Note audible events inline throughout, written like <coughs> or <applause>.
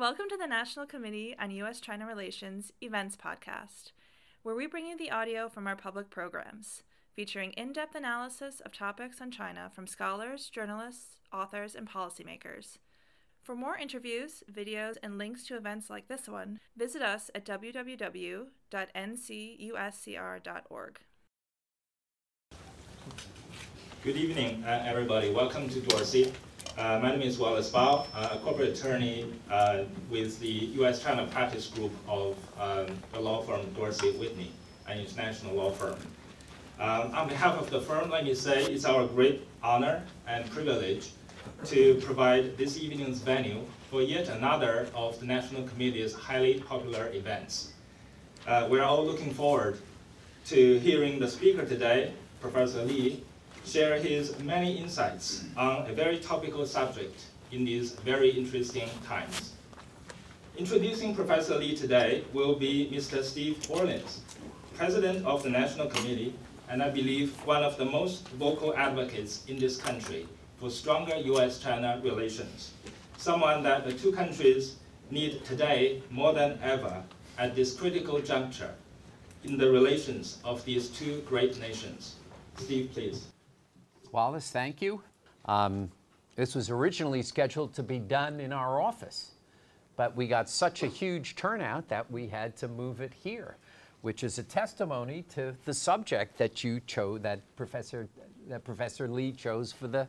Welcome to the National Committee on U.S. China Relations Events Podcast, where we bring you the audio from our public programs, featuring in depth analysis of topics on China from scholars, journalists, authors, and policymakers. For more interviews, videos, and links to events like this one, visit us at www.ncuscr.org. Good evening, uh, everybody. Welcome to Dorsey. Uh, my name is Wallace Bao, uh, a corporate attorney uh, with the U.S. China practice group of um, the law firm Dorsey Whitney, an international law firm. Um, on behalf of the firm, let me say it's our great honor and privilege to provide this evening's venue for yet another of the National Committee's highly popular events. Uh, we're all looking forward to hearing the speaker today, Professor Li, share his many insights on a very topical subject in these very interesting times. Introducing Professor Li today will be Mr. Steve Orlins, President of the National Committee, and I believe one of the most vocal advocates in this country for stronger US-China relations, someone that the two countries need today more than ever at this critical juncture in the relations of these two great nations. Steve, please. Wallace, thank you. Um, this was originally scheduled to be done in our office, but we got such a huge turnout that we had to move it here, which is a testimony to the subject that you chose, that Professor, that Professor Li chose for the,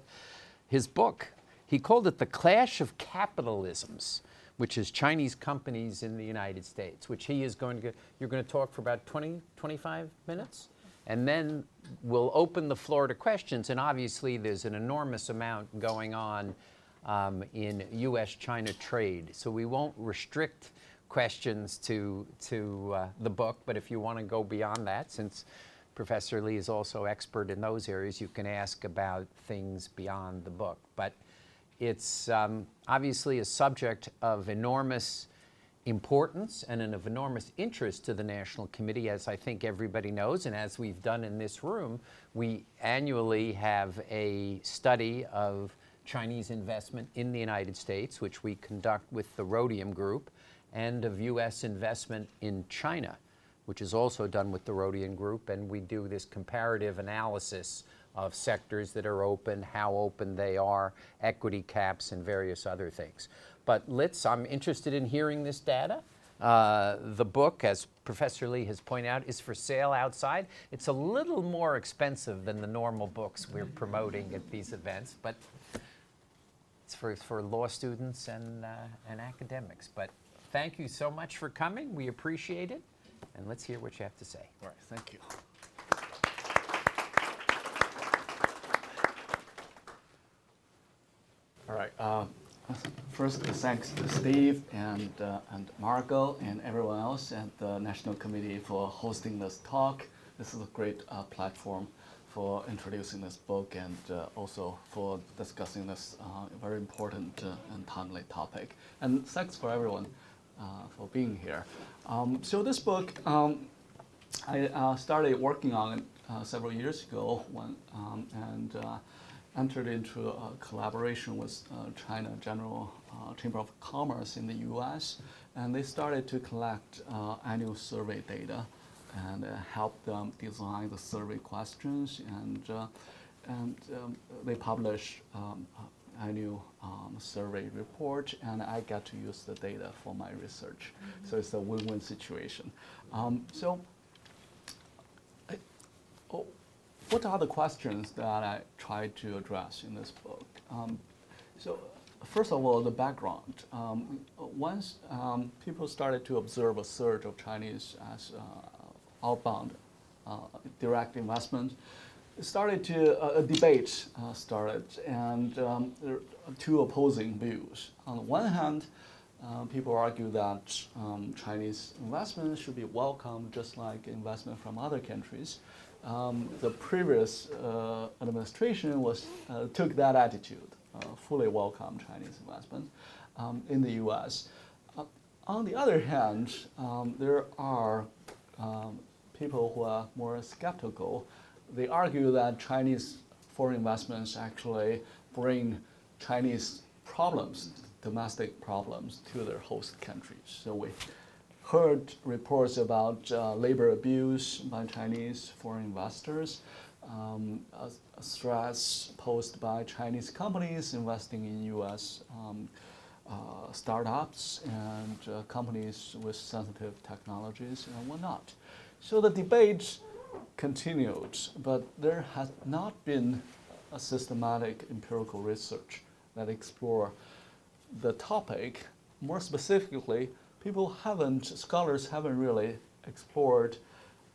his book. He called it The Clash of Capitalisms, which is Chinese companies in the United States, which he is going to, you're going to talk for about 20, 25 minutes? And then we'll open the floor to questions. And obviously, there's an enormous amount going on um, in US China trade. So we won't restrict questions to, to uh, the book, but if you want to go beyond that, since Professor Li is also expert in those areas, you can ask about things beyond the book. But it's um, obviously a subject of enormous importance and an of enormous interest to the National Committee, as I think everybody knows, and as we've done in this room, we annually have a study of Chinese investment in the United States, which we conduct with the Rhodium Group, and of U.S. investment in China, which is also done with the Rhodium Group, and we do this comparative analysis of sectors that are open, how open they are, equity caps, and various other things. But let's, I'm interested in hearing this data. Uh, the book, as Professor Li has pointed out, is for sale outside. It's a little more expensive than the normal books we're promoting at these events, but it's for, for law students and, uh, and academics. But thank you so much for coming. We appreciate it. And let's hear what you have to say. All right, thank you. All right. Uh, First, thanks to Steve and, uh, and Margot and everyone else at the National Committee for hosting this talk. This is a great uh, platform for introducing this book and uh, also for discussing this uh, very important uh, and timely topic. And thanks for everyone uh, for being here. Um, so this book, um, I started working on it several years ago when, um, and entered into a collaboration with uh, China General uh, Chamber of Commerce in the U.S. and they started to collect uh, annual survey data and help them design the survey questions and and um, they publish um, annual um, survey report, and I get to use the data for my research. Mm -hmm. So it's a win-win situation. Um, so, I, oh, what are the questions that I tried to address in this book? Um, so first of all, the background. Um, once um, people started to observe a surge of Chinese as uh, outbound uh, direct investment, started to uh, a debate uh, started, and um, there are two opposing views. On the one hand, uh, people argue that um, Chinese investment should be welcomed just like investment from other countries um, the previous uh, administration was uh, took that attitude, uh, fully welcome Chinese investment um, in the U.S. Uh, on the other hand, um, there are um, people who are more skeptical. They argue that Chinese foreign investments actually bring Chinese problems domestic problems to their host countries. So we heard reports about uh, labor abuse by Chinese foreign investors, um, threats posed by Chinese companies investing in U.S. Um, uh, startups and uh, companies with sensitive technologies and whatnot. So the debate continued, but there has not been a systematic empirical research that explore the topic. More specifically, people haven't, scholars haven't really explored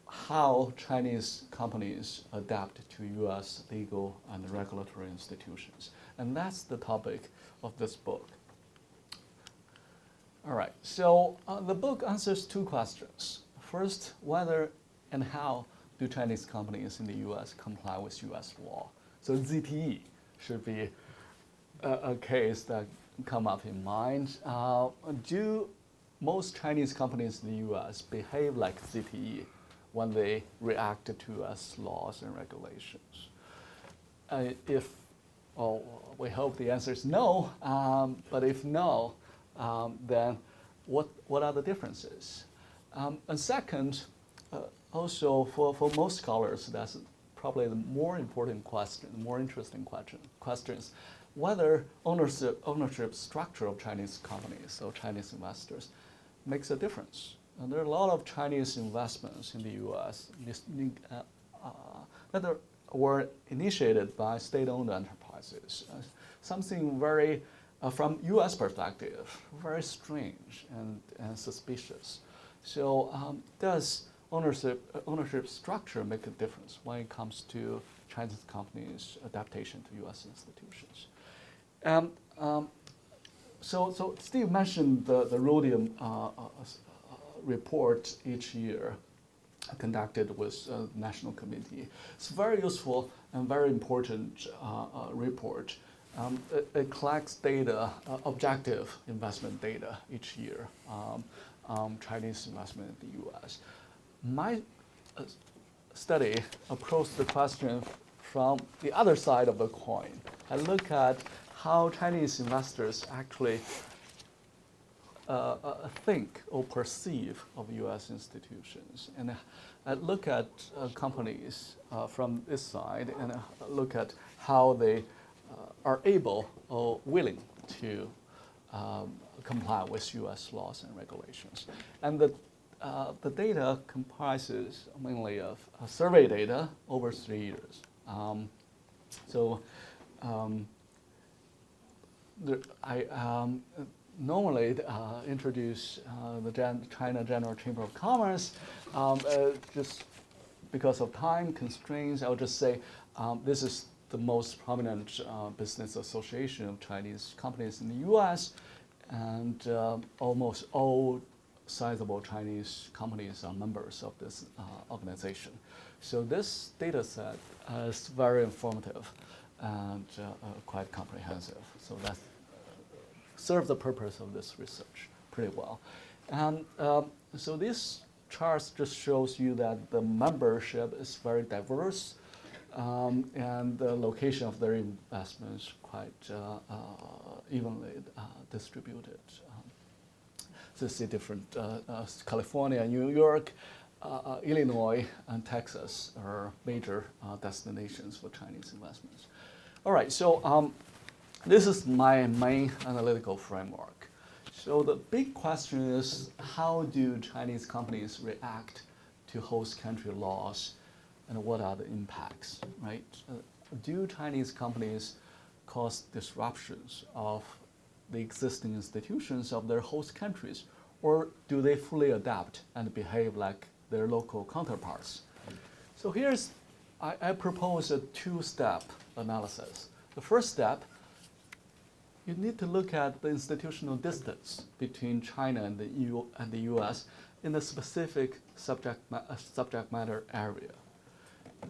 how Chinese companies adapt to US legal and regulatory institutions. And that's the topic of this book. All right, so uh, the book answers two questions. First, whether and how do Chinese companies in the US comply with US law? So ZTE should be a, a case that come up in mind. Uh, do most Chinese companies in the US behave like ZTE when they react to US laws and regulations? Uh, if, well, we hope the answer is no, um, but if no, um, then what, what are the differences? Um, and second, uh, also for, for most scholars, that's probably the more important question, the more interesting question, questions, whether ownership, ownership structure of Chinese companies, or Chinese investors, makes a difference. And there are a lot of Chinese investments in the U.S. Uh, uh, that were initiated by state-owned enterprises. Uh, something very from U.S. perspective, very strange and, and suspicious. So um, does ownership, ownership structure make a difference when it comes to Chinese companies' adaptation to U.S. institutions? Um, so, so Steve mentioned the, the Rhodium uh, uh, uh report each year conducted with uh, National Committee. It's very useful and very important uh, report um, it, it, collects data, uh, objective investment data each year, um, um, Chinese investment in the US. My uh, study approached the question from the other side of the coin. I look at how Chinese investors actually uh, uh, think or perceive of U.S. institutions, and I look at uh, companies uh, from this side and look at how they uh, are able or willing to um, comply with U.S. laws and regulations. And the, uh, the data comprises mainly of uh, survey data over three years. Um, so um, I um, normally uh, introduce uh, the Gen China General Chamber of Commerce. Um, uh, just because of time constraints, I'll just say um, this is the most prominent uh, business association of Chinese companies in the US, and uh, almost all sizable Chinese companies are members of this uh, organization. So this data set is very informative and uh, uh, quite comprehensive. So that serves the purpose of this research pretty well. And um, so this chart just shows you that the membership is very diverse um, and the location of their investments quite uh, uh, evenly uh, distributed. Um, see different California, New York, Illinois, and Texas are major destinations for Chinese investments. All right, so um, this is my main analytical framework. So the big question is how do Chinese companies react to host country laws and what are the impacts, right? Uh, do Chinese companies cause disruptions of the existing institutions of their host countries, or do they fully adapt and behave like their local counterparts? So here's, I, I propose a two-step analysis. The first step, you need to look at the institutional distance between China and the EU and the U.S. in a specific subject, ma subject matter area.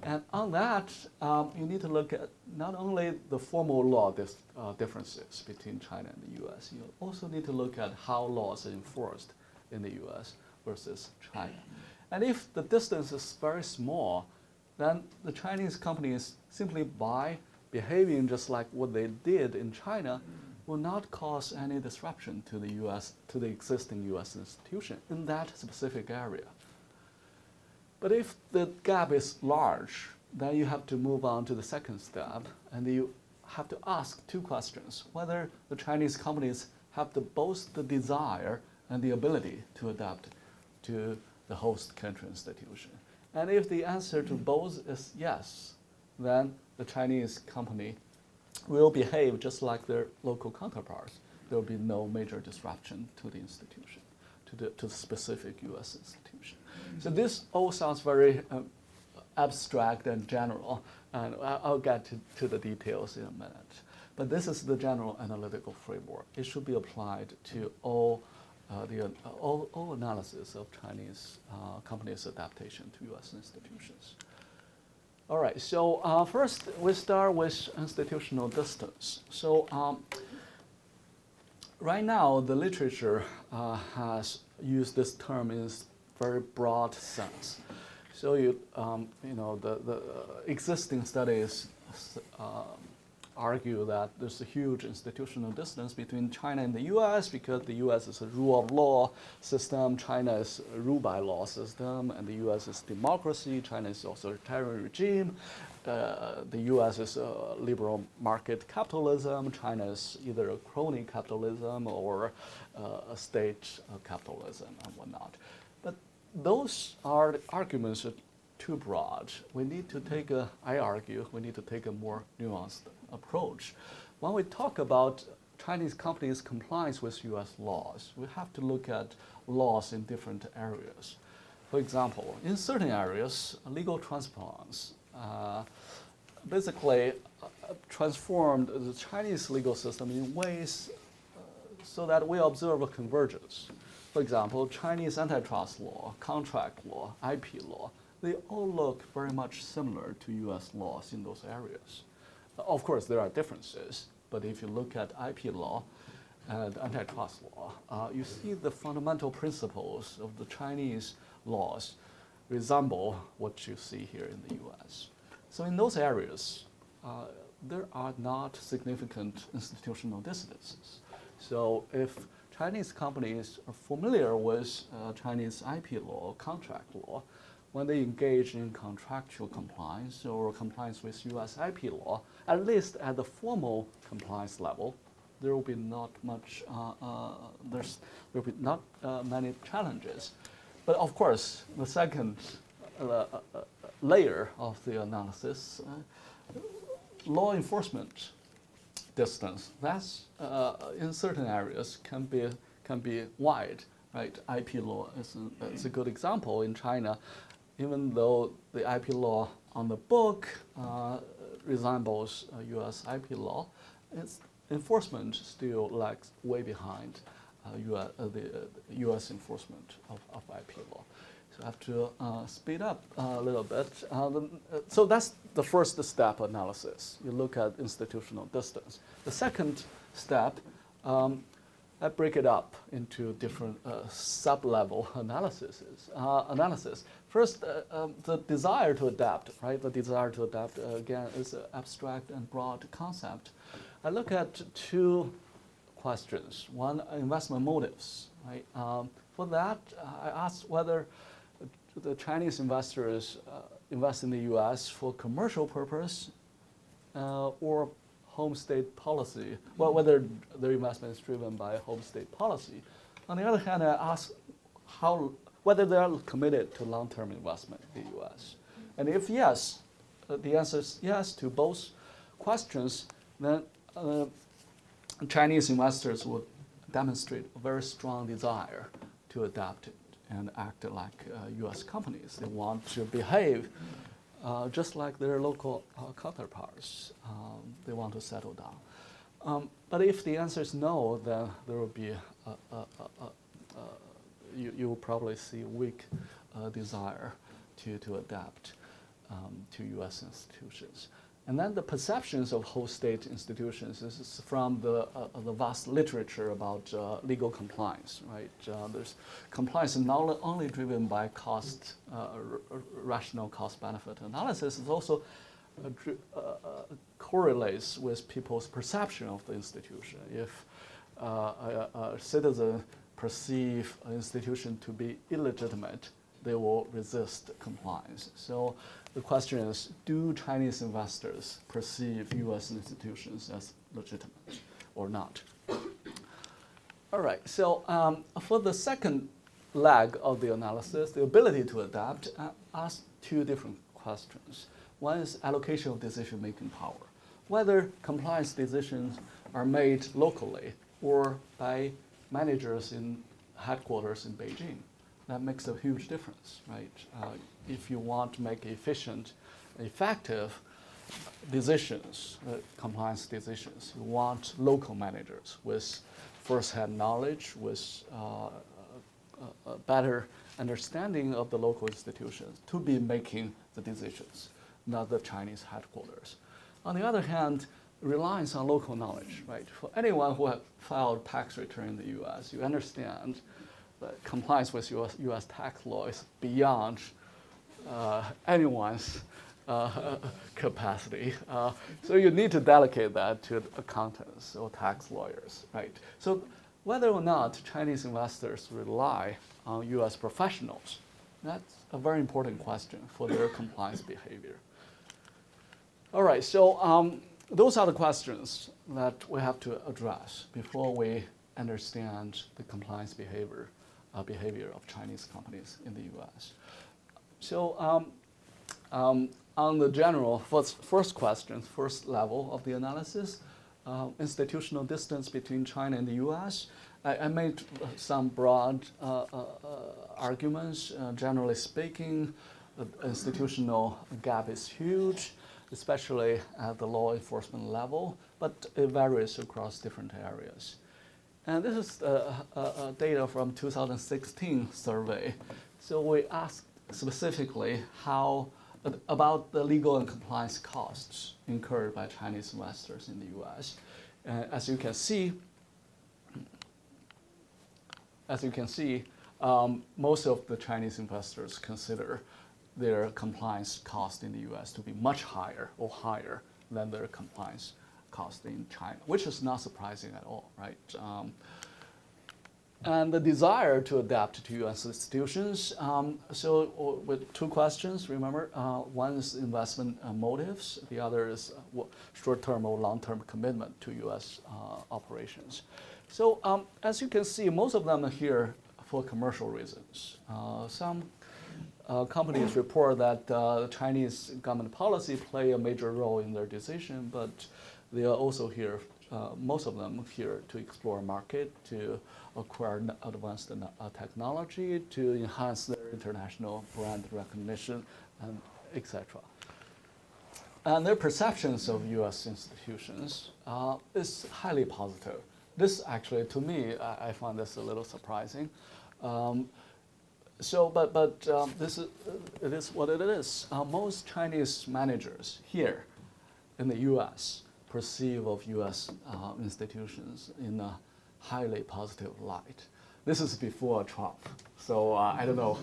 And on that, um, you need to look at not only the formal law dis, uh, differences between China and the US, you also need to look at how laws are enforced in the US versus China. And if the distance is very small, then the Chinese companies simply by behaving just like what they did in China will not cause any disruption to the U.S. to the existing U.S. institution in that specific area. But if the gap is large, then you have to move on to the second step, and you have to ask two questions: whether the Chinese companies have the, both the desire and the ability to adapt to the host country institution. And if the answer to both is yes, then the Chinese company will behave just like their local counterparts. There will be no major disruption to the institution, to the, to the specific US institution. So this all sounds very um, abstract and general, and I'll get to, to the details in a minute. But this is the general analytical framework. It should be applied to all the, uh, all, all analysis of Chinese uh, companies' adaptation to U.S. institutions. All right, so uh, first we start with institutional distance. So um, right now the literature uh, has used this term in very broad sense. So you, um, you know, the, the existing studies argue that there's a huge institutional distance between China and the U.S. because the U.S. is a rule of law system, China is a rule by law system, and the U.S. is democracy. China is also a terror regime. Uh, the U.S. is liberal market capitalism. China is either a crony capitalism or uh, a state uh, capitalism and whatnot. But those are arguments too broad. We need to take a, I argue, we need to take a more nuanced approach. When we talk about Chinese companies' compliance with US laws, we have to look at laws in different areas. For example, in certain areas, legal transplants uh, basically uh, transformed the Chinese legal system in ways uh, so that we observe a convergence. For example, Chinese antitrust law, contract law, IP law, they all look very much similar to US laws in those areas. Of course, there are differences, but if you look at IP law and antitrust law, uh, you see the fundamental principles of the Chinese laws resemble what you see here in the US. So in those areas, uh, there are not significant institutional dissidences. So if Chinese companies are familiar with uh, Chinese IP law, contract law, when they engage in contractual compliance or compliance with US IP law, at least at the formal compliance level, there will be not much, uh, uh, there's, there will be not uh, many challenges. But of course, the second uh, uh, uh, layer of the analysis, law enforcement distance, that's in certain areas can be, can be wide, right? IP law is a, is a good example in China even though the IP law on the book resembles uh, US IP law, its enforcement still lags way behind uh, US, uh, the US uh, enforcement of, of IP law. So I have to uh, speed up a little bit. The, so that's the first step analysis. You look at institutional distance. The second step um, I break it up into different uh, sub-level analyses. Uh, analysis. First, uh, um, the desire to adapt, right? The desire to adapt, uh, again, is an abstract and broad concept. I look at two questions. One, investment motives, right? Um, for that, I asked whether the Chinese investors uh, invest in the U.S. for commercial purpose uh, or home state policy, well, whether their investment is driven by home state policy. On the other hand, I ask how, whether they are committed to long-term investment in the U.S. And if yes, uh, the answer is yes to both questions, then uh, Chinese investors would demonstrate a very strong desire to adapt and act like uh, U.S. companies. They want to behave uh, just like their local uh, counterparts. Um, they want to settle down. Um, but if the answer is no, then there will be a, a, a, you, you will probably see weak uh, desire to, to adapt um, to U.S. institutions. And then the perceptions of host state institutions this is from the, uh, the vast literature about uh, legal compliance, right? Uh, there's compliance is not only driven by cost, uh, rational cost benefit analysis, it also uh, uh, correlates with people's perception of the institution. If a, a, citizen perceive an institution to be illegitimate, they will resist compliance. So the question is, do Chinese investors perceive U.S. institutions as legitimate or not? All right, so um, for the second leg of the analysis, the ability to adapt, uh, ask two different questions. One is allocation of decision-making power, whether compliance decisions are made locally or by managers in headquarters in Beijing. That makes a huge difference, right? Uh, if you want to make efficient, effective decisions, uh, compliance decisions, you want local managers with first-hand knowledge, with uh, a, a better understanding of the local institutions to be making the decisions, not the Chinese headquarters. On the other hand, reliance on local knowledge, right? For anyone who has filed tax return in the U.S., you understand that compliance with US, US tax law is beyond uh, anyone's uh, <laughs> capacity. Uh, so you need to delegate that to accountants or tax lawyers, right? So whether or not Chinese investors rely on US professionals, that's a very important question for their compliance behavior. All right, so um, those are the questions that we have to address before we understand the compliance behavior, uh, behavior of Chinese companies in the US. So um, um, on the general first, first question, first level of the analysis, uh, institutional distance between China and the US, I, I made some broad uh, uh, arguments. Uh, generally speaking, the institutional gap is huge especially at the law enforcement level, but it varies across different areas. And this is uh, uh, uh data from 2016 survey. So we asked specifically how about the legal and compliance costs incurred by Chinese investors in the U.S. Uh, as you can see, as you can see, um, most of the Chinese investors consider their compliance cost in the US to be much higher or higher than their compliance cost in China, which is not surprising at all, right? Um, and the desire to adapt to U.S. institutions. Um, so, uh, with two questions, remember, uh, one is investment uh, motives, the other is uh, short-term or long-term commitment to U.S. Uh, operations. So, um, as you can see, most of them are here for commercial reasons. Uh, some uh, companies report that uh, Chinese government policy play a major role in their decision, but they are also here, uh, most of them here to explore market, to acquire advanced uh, technology, to enhance their international brand recognition, and etc. And their perceptions of U.S. institutions uh, is highly positive. This actually, to me, I, I find this a little surprising. Um, so, but, but um, this is, it is what it is. Uh, most Chinese managers here in the US perceive of US uh, institutions in a highly positive light. This is before Trump. So uh, I don't know.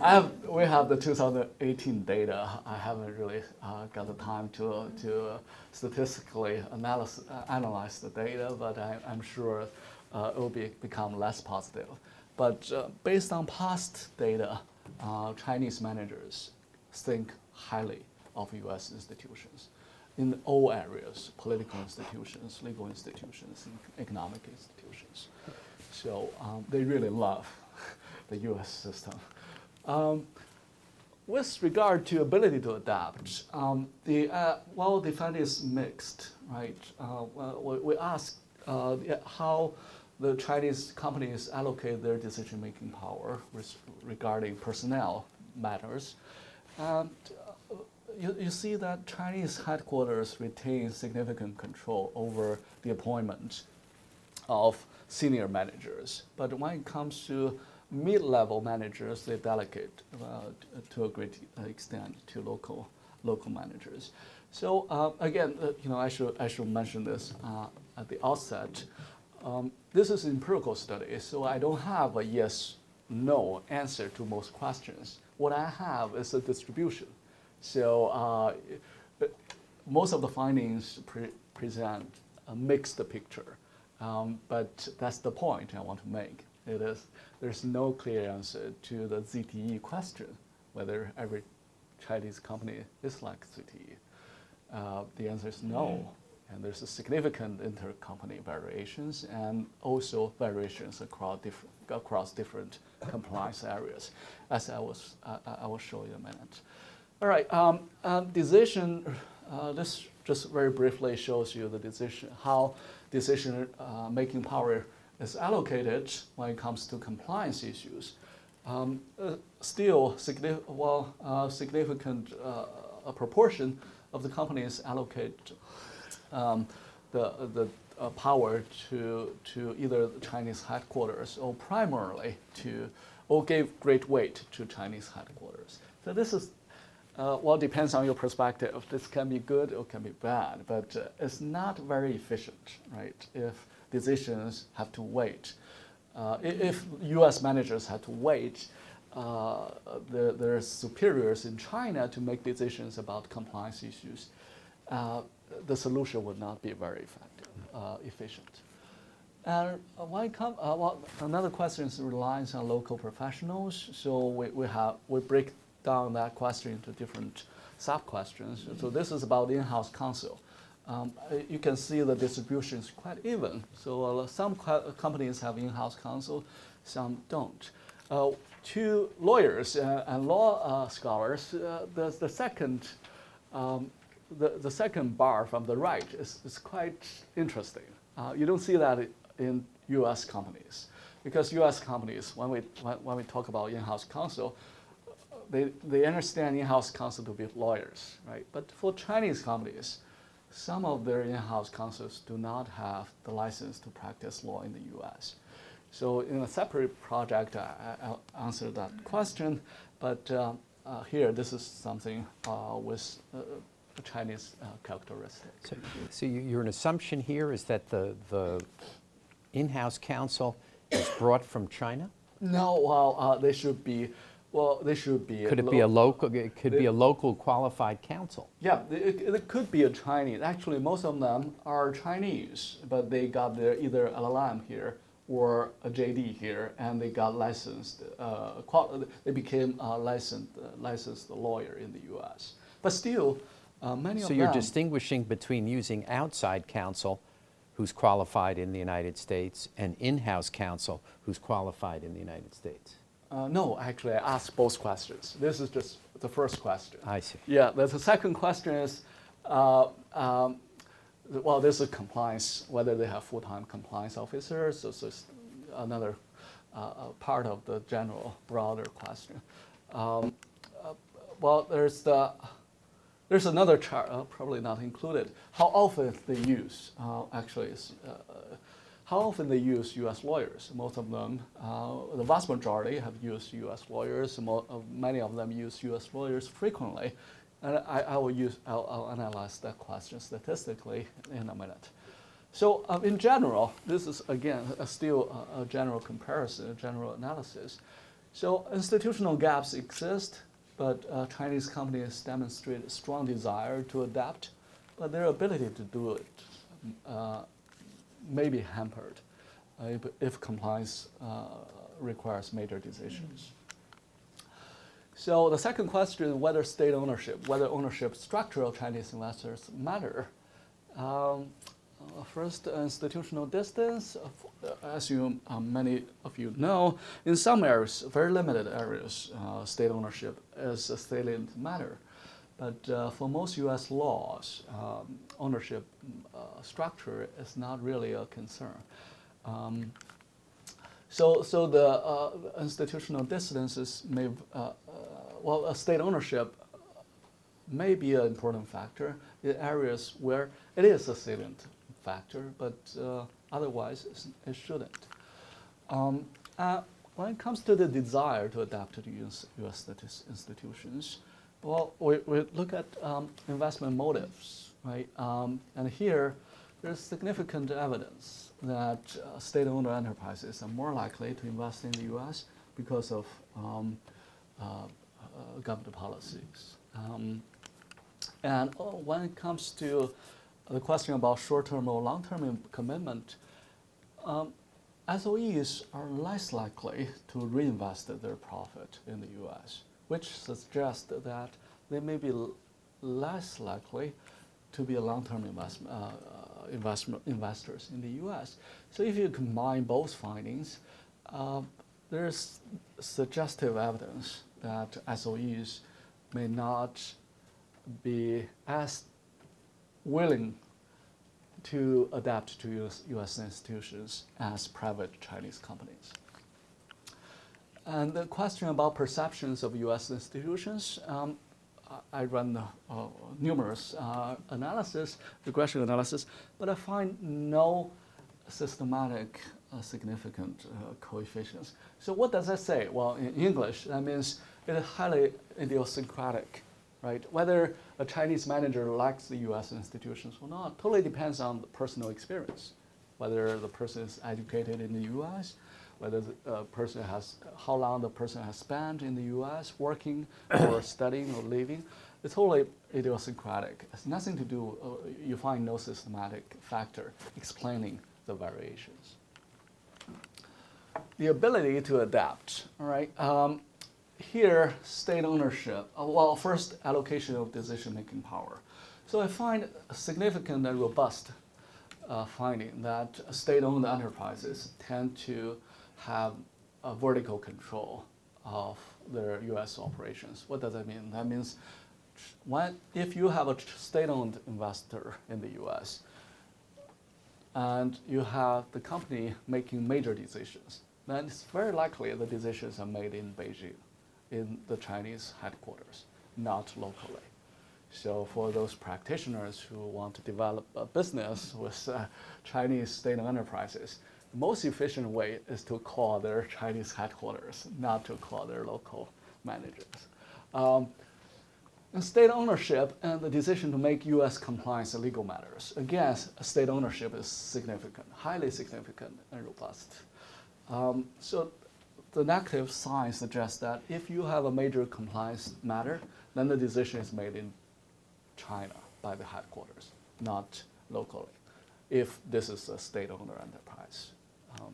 I have, we have the 2018 data. I haven't really uh, got the time to, to statistically analyze, uh, analyze the data, but I, am sure uh, it will be, become less positive. But uh, based on past data, uh, Chinese managers think highly of US institutions in all areas, political institutions, legal institutions, economic institutions. So um, they really love <laughs> the US system. Um, with regard to ability to adapt, um, the, uh, well, the finding is mixed, right? Uh, well, we, we asked uh, how the Chinese companies allocate their decision-making power regarding personnel matters. And uh, you, you see that Chinese headquarters retain significant control over the appointment of senior managers. But when it comes to mid-level managers, they delegate uh, to a great extent to local local managers. So uh, again, uh, you know, I should I should mention this uh, at the outset. Um, this is empirical study, so I don't have a yes, no answer to most questions. What I have is a distribution. So uh, most of the findings pre present a mixed picture, um, but that's the point I want to make. It is there's no clear answer to the ZTE question, whether every Chinese company is like ZTE. Uh, the answer is no. And there's a significant intercompany variations and also variations across different, across different compliance areas, as I, was, uh, I will show you in a minute. All right, um, um, decision, uh, this just very briefly shows you the decision, how decision uh, making power is allocated when it comes to compliance issues. Um, uh, still, significant, well, uh, significant uh, proportion of the companies allocate um, the, the uh, power to, to either the Chinese headquarters or primarily to, or gave great weight to Chinese headquarters. So this is, uh, well, depends on your perspective. This can be good or can be bad, but uh, it's not very efficient, right? If decisions have to wait. Uh, if U.S. managers had to wait, uh, the, their superiors in China to make decisions about compliance issues, uh, the solution would not be very effective, uh, efficient. And uh, why come, uh, well, another question is reliance on local professionals. So we, we, have, we break down that question into different sub-questions. So this is about in-house counsel. Um, you can see the distribution is quite even. So uh, some companies have in-house counsel, some don't. Uh, to lawyers uh, and law scholars, the, the second um, the, the second bar from the right is, is quite interesting. Uh, you don't see that in US companies. Because US companies, when we, when, when we talk about in-house counsel, they, they understand in-house counsel to be lawyers, right? But for Chinese companies, some of their in-house counsels do not have the license to practice law in the US. So in a separate project, I, will answer that question. But uh, uh, here, this is something uh, with uh, Chinese uh, characteristics. So, so your assumption here is that the, the in-house counsel is brought from China? No, well, uh, they should be, well, they should be. Could it be a local, it could be a local qualified counsel? Yeah, it, it, could be a Chinese. Actually, most of them are Chinese, but they got their either LLM here or a JD here, and they got licensed, uh, they became a licensed, uh, licensed lawyer in the U.S. But still, uh, many so you're them, distinguishing between using outside counsel who's qualified in the United States and in-house counsel who's qualified in the United States? Uh, no, actually, I asked both questions. This is just the first question. I see. Yeah, the second question is, uh, um, well, this is compliance, whether they have full-time compliance officers. So, so another uh, part of the general, broader question. Um, uh, well, there's the there's another chart, uh, probably not included. How often they use, uh, actually, is, uh, how often they use U.S. lawyers. Most of them, uh, the vast majority have used U.S. lawyers. many of them use U.S. lawyers frequently. And I, I will use, I'll, I'll, analyze that question statistically in a minute. So um, in general, this is again a still a, a general comparison, a general analysis. So institutional gaps exist but uh, Chinese companies demonstrate a strong desire to adapt, but their ability to do it uh, may be hampered uh, if, if, compliance uh, requires major decisions. So the second question, is whether state ownership, whether ownership structure of Chinese investors matter. Um, first, institutional distance. Uh, as you, many of you know, in some areas, very limited areas, uh, state ownership is a salient matter. But uh, for most U.S. laws, um, ownership uh, structure is not really a concern. Um, so, so the uh, institutional distances may, well, state ownership may be an important factor in areas where it is a salient factor, but uh, otherwise it shouldn't. Um, uh, when it comes to the desire to adapt to the US, US institutions, well, we, we look at um, investment motives, right? Um, and here, there's significant evidence that uh, state-owned enterprises are more likely to invest in the U.S. because of um, uh, uh, government policies. Um, And uh, when it comes to the question about short-term or long-term commitment, um, SOEs are less likely to reinvest their profit in the U.S., which suggests that they may be less likely to be long-term investment, uh, uh, investment investors in the U.S. So if you combine both findings, uh, there's suggestive evidence that SOEs may not be as willing to adapt to US, US institutions as private Chinese companies. And the question about perceptions of US institutions, um, I run uh, numerous uh, analysis, regression analysis, but I find no systematic uh, significant uh, coefficients. So what does that say? Well, in English, that means it is highly idiosyncratic, right? Whether a Chinese manager likes the U.S. institutions or not totally depends on the personal experience. Whether the person is educated in the U.S., whether the uh, person has, how long the person has spent in the U.S. working or <coughs> studying or living, it's totally idiosyncratic. It's nothing to do. Uh, you find no systematic factor explaining the variations. The ability to adapt. All right. Um, here, state ownership. Uh, well, first, allocation of decision-making power. So I find a significant and robust uh, finding that state-owned enterprises tend to have a vertical control of their U.S. operations. What does that mean? That means when, if you have a state-owned investor in the U.S. and you have the company making major decisions, then it's very likely the decisions are made in Beijing, in the Chinese headquarters, not locally. So for those practitioners who want to develop a business with uh, Chinese state enterprises, the most efficient way is to call their Chinese headquarters, not to call their local managers. Um, and state ownership and the decision to make U.S. compliance legal matters. Again, state ownership is significant, highly significant and robust. Um, so the negative sign suggests that if you have a major compliance matter, then the decision is made in China by the headquarters, not locally, if this is a state-owned enterprise. Um,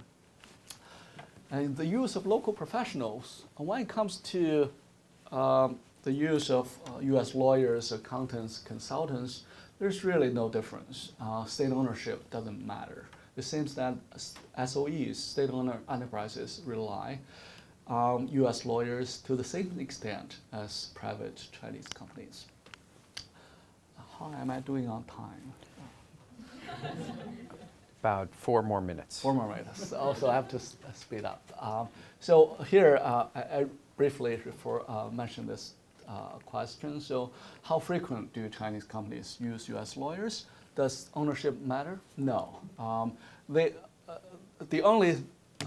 and the use of local professionals, when it comes to um, the use of uh, U.S. lawyers, accountants, consultants, there's really no difference. Uh, state ownership doesn't matter. It seems that SOEs, state-owned enterprises, rely on U.S. lawyers to the same extent as private Chinese companies. How am I doing on time? <laughs> About four more minutes. Four more minutes. also, I have to speed up. Um, so here, uh, I, I, briefly refer, uh, mention this uh, question. So how frequent do Chinese companies use U.S. lawyers? Does ownership matter? No. Um, they, uh, the only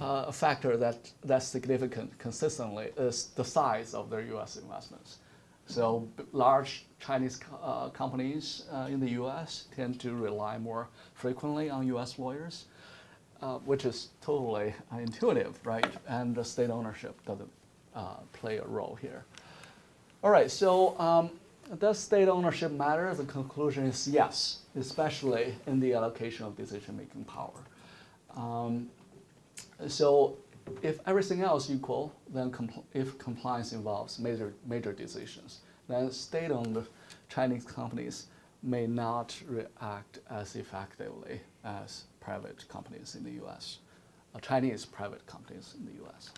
uh, factor that, that's significant consistently is the size of their U.S. investments. So large Chinese uh, companies uh, in the U.S. tend to rely more frequently on U.S. lawyers, uh, which is totally intuitive, right? And the state ownership doesn't uh, play a role here. All right, so um, does state ownership matter? The conclusion is yes, especially in the allocation of decision-making power. Um, so if everything else equal, then compl if compliance involves major, major decisions, then state-owned Chinese companies may not react as effectively as private companies in the U.S., uh, Chinese private companies in the U.S.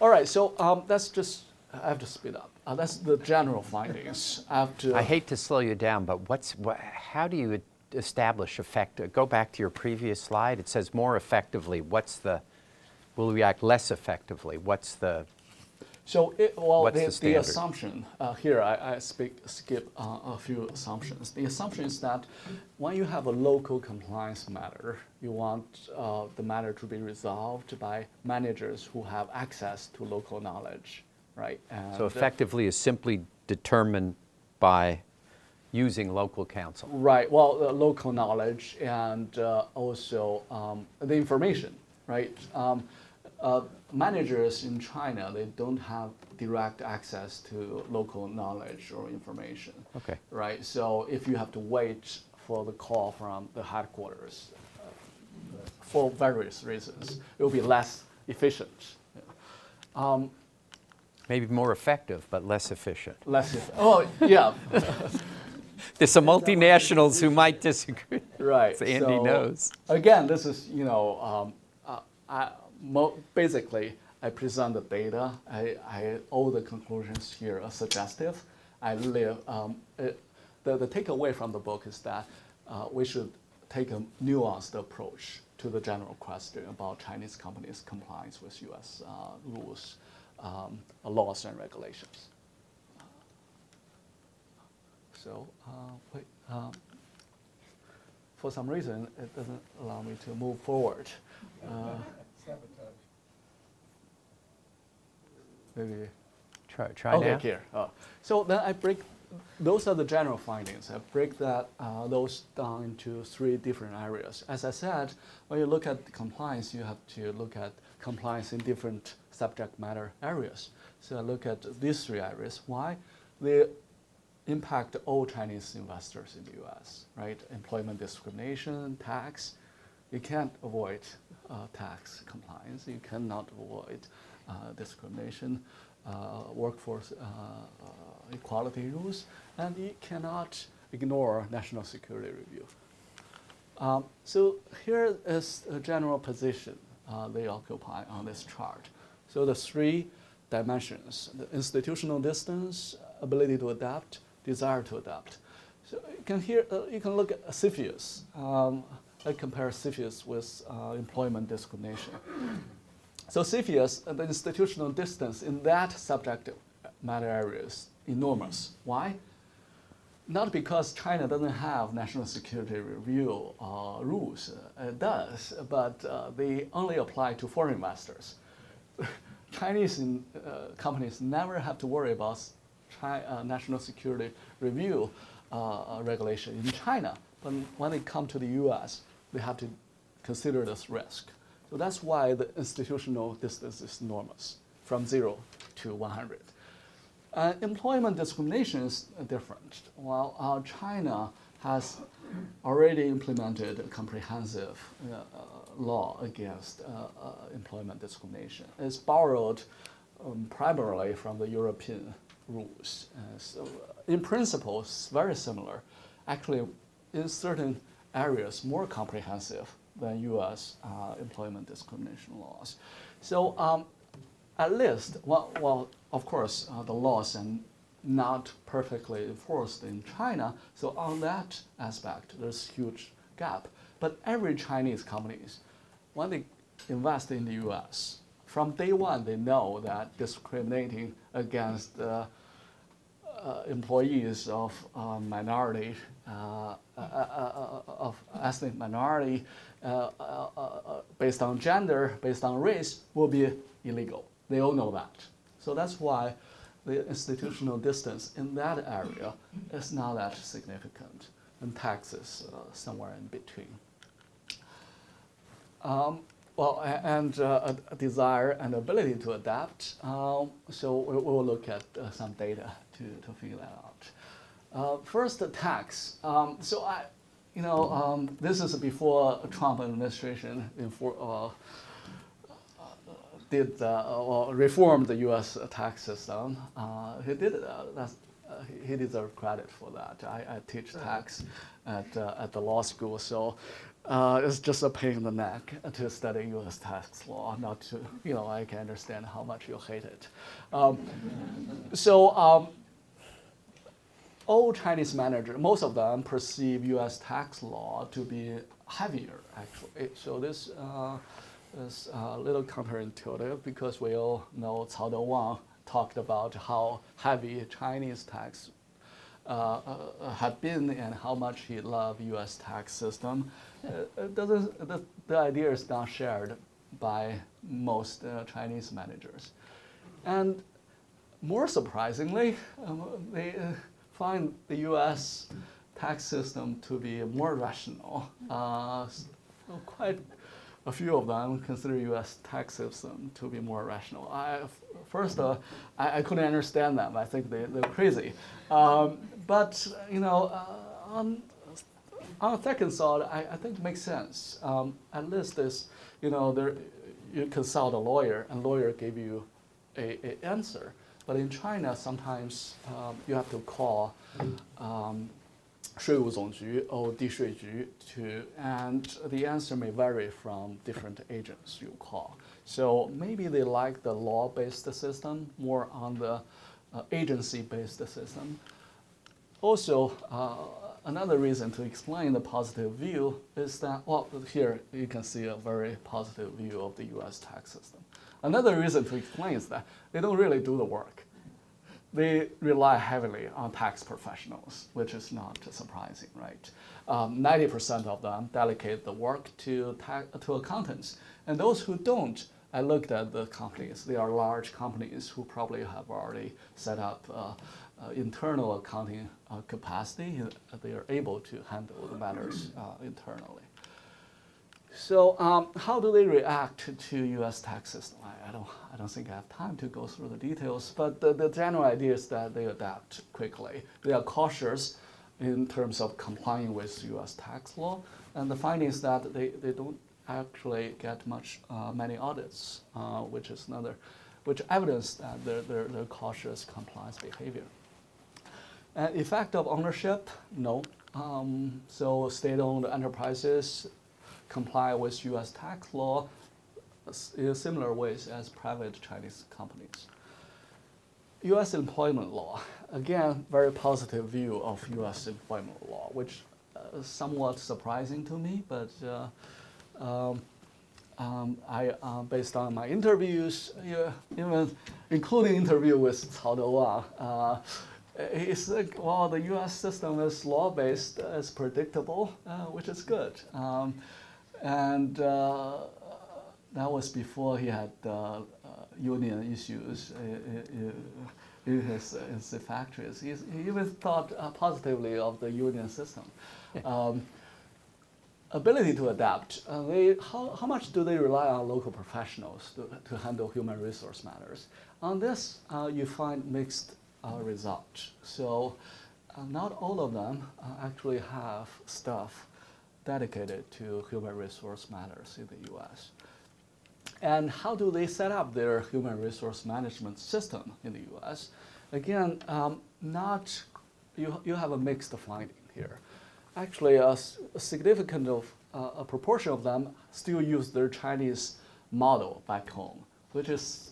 All right, so um, that's just, I have to speed up. Uh, that's the general findings. I, have to, I hate to slow you down, but what's, what, how do you establish effect? Go back to your previous slide. It says more effectively. What's the, will react less effectively? What's the, so, it, well, the, the standard? assumption uh, here, I, I speak, skip uh, a few assumptions. The assumption is that when you have a local compliance matter, you want uh, the matter to be resolved by managers who have access to local knowledge, right? And, so uh, effectively is simply determined by using local counsel. Right. Well, the local knowledge and uh, also um, the information, right? Um, uh, managers in China they don't have direct access to local knowledge or information. Okay. Right. So if you have to wait for the call from the headquarters, uh, for various reasons, it will be less efficient. Um, Maybe more effective, but less efficient. less. Eff- oh yeah. <laughs> There's some multinationals who might disagree. Right. <laughs> So Andy so, knows. Again, this is you know, um, uh, I, mo- basically I present the data. I, I all the conclusions here are suggestive. I live. Um, it, the the takeaway from the book is that uh, we should take a nuanced approach to the general question about Chinese companies' compliance with U.S. Uh, rules, um, laws, and regulations. So uh, wait. Um, for some reason, it doesn't allow me to move forward. Uh, maybe. Try, try okay, now. here. Uh, so then I break. Those are the general findings. I break that uh, those down into three different areas. As I said, when you look at compliance, you have to look at compliance in different subject matter areas. So I look at these three areas. Why? They impact all Chinese investors in the U.S. Right? Employment discrimination, tax. You can't avoid uh, tax compliance. You cannot avoid uh, discrimination, uh, workforce uh, uh, equality rules, and you cannot ignore national security review. Um, so here is a general position uh, they occupy on this chart. So the three dimensions, the institutional distance, ability to adapt, desire to adapt. So you can hear, uh, you can look at CFIUS. Um, I compare CFIUS with uh, employment discrimination. So CFIUS, uh, the institutional distance in that subject matter area is enormous. Why? Not because China doesn't have national security review uh, rules, uh, it does, but uh, they only apply to foreign investors. <laughs> Chinese in, uh, companies never have to worry about uh, national security review regulation in China, but when they come to the U.S., they have to consider this risk. So that's why the institutional distance is enormous, from zero to 100. Uh, employment discrimination is different. While uh, China has already implemented a comprehensive uh, uh, law against uh, uh, employment discrimination, it's borrowed um, primarily from the European rules. Uh, so, uh, in principle, it's very similar. Actually, in certain areas, more comprehensive than U.S. Uh, employment discrimination laws. So, um, at least, well, well of course, uh, the laws are not perfectly enforced in China. So on that aspect, there's huge gap. But every Chinese companies, when they invest in the U.S., from day one they know that discriminating against uh, uh, employees of uh, minority, uh, uh, of ethnic minority, uh, uh, based on gender, based on race, will be illegal. They all know that. So that's why the institutional distance in that area is not that significant, and taxes uh, somewhere in between. Um, well, and uh, a, desire and ability to adapt. Um, so we, will look at uh, some data to, to figure that out. Uh, first, the tax. Um, so I, you know, um, this is before Trump administration uh, did uh, or reformed the U.S. tax system. Uh, he did uh, that's, uh, he, he deserves credit for that. I, I teach tax at uh, at the law school, so uh, it's just a pain in the neck to study U.S. tax law. Not to you know, I can understand how much you hate it. Um, so. Um, all Chinese managers, most of them perceive U.S. tax law to be heavier, actually. So this uh, is a little counterintuitive because we all know Cao Dewang talked about how heavy Chinese tax uh, uh, had been and how much he loved U.S. tax system. Uh, doesn't, the, the idea is not shared by most uh, Chinese managers. And more surprisingly, um, they uh, find the U.S. tax system to be more rational, uh, quite a few of them consider U.S. tax system to be more rational. I, first, uh, I, I, couldn't understand them. I think they, they're crazy. Um, but, you know, uh, on, on second thought, I, I think it makes sense. Um, at least this, you know, there, you consult a lawyer, and lawyer give you a, a answer. But in China, sometimes um, you have to call um, 税务总局 or 地税局 to, and the answer may vary from different agents you call. So maybe they like the law-based system more on the uh, agency-based system. Also, uh, another reason to explain the positive view is that, well, here you can see a very positive view of the US tax system. Another reason to explain is that they don't really do the work they rely heavily on tax professionals, which is not surprising, right? 90% um, of them delegate the work to, to accountants. And those who don't, I looked at the companies. They are large companies who probably have already set up uh, uh, internal accounting uh, capacity. They are able to handle the matters uh, internally. So um, how do they react to U.S. tax system? I, I, don't, I don't think I have time to go through the details, but the, the general idea is that they adapt quickly. They are cautious in terms of complying with U.S. tax law, and the finding is that they, they don't actually get much uh, many audits, uh, which is another, which evidence that they're, they're, they're cautious compliance behavior. And effect of ownership, no. Um, so state-owned enterprises comply with U.S. tax law in similar ways as private Chinese companies. U.S. employment law, again, very positive view of U.S. employment law, which uh, somewhat surprising to me, but uh, um, um, I, uh, based on my interviews, yeah, even including interview with Cao Dou uh, it's like, well, the U.S. system is law-based, it's predictable, uh, which is good. Um, and uh, that was before he had uh, union issues in his, his factories. He's, he even thought uh, positively of the union system. Um, ability to adapt. Uh, they, how, how much do they rely on local professionals to, to handle human resource matters? On this, uh, you find mixed uh, results. So not all of them actually have staff dedicated to human resource matters in the US. And how do they set up their human resource management system in the US? Again, um, not you, you have a mixed finding here. Actually, a, a significant of uh, a proportion of them still use their Chinese model back home, which is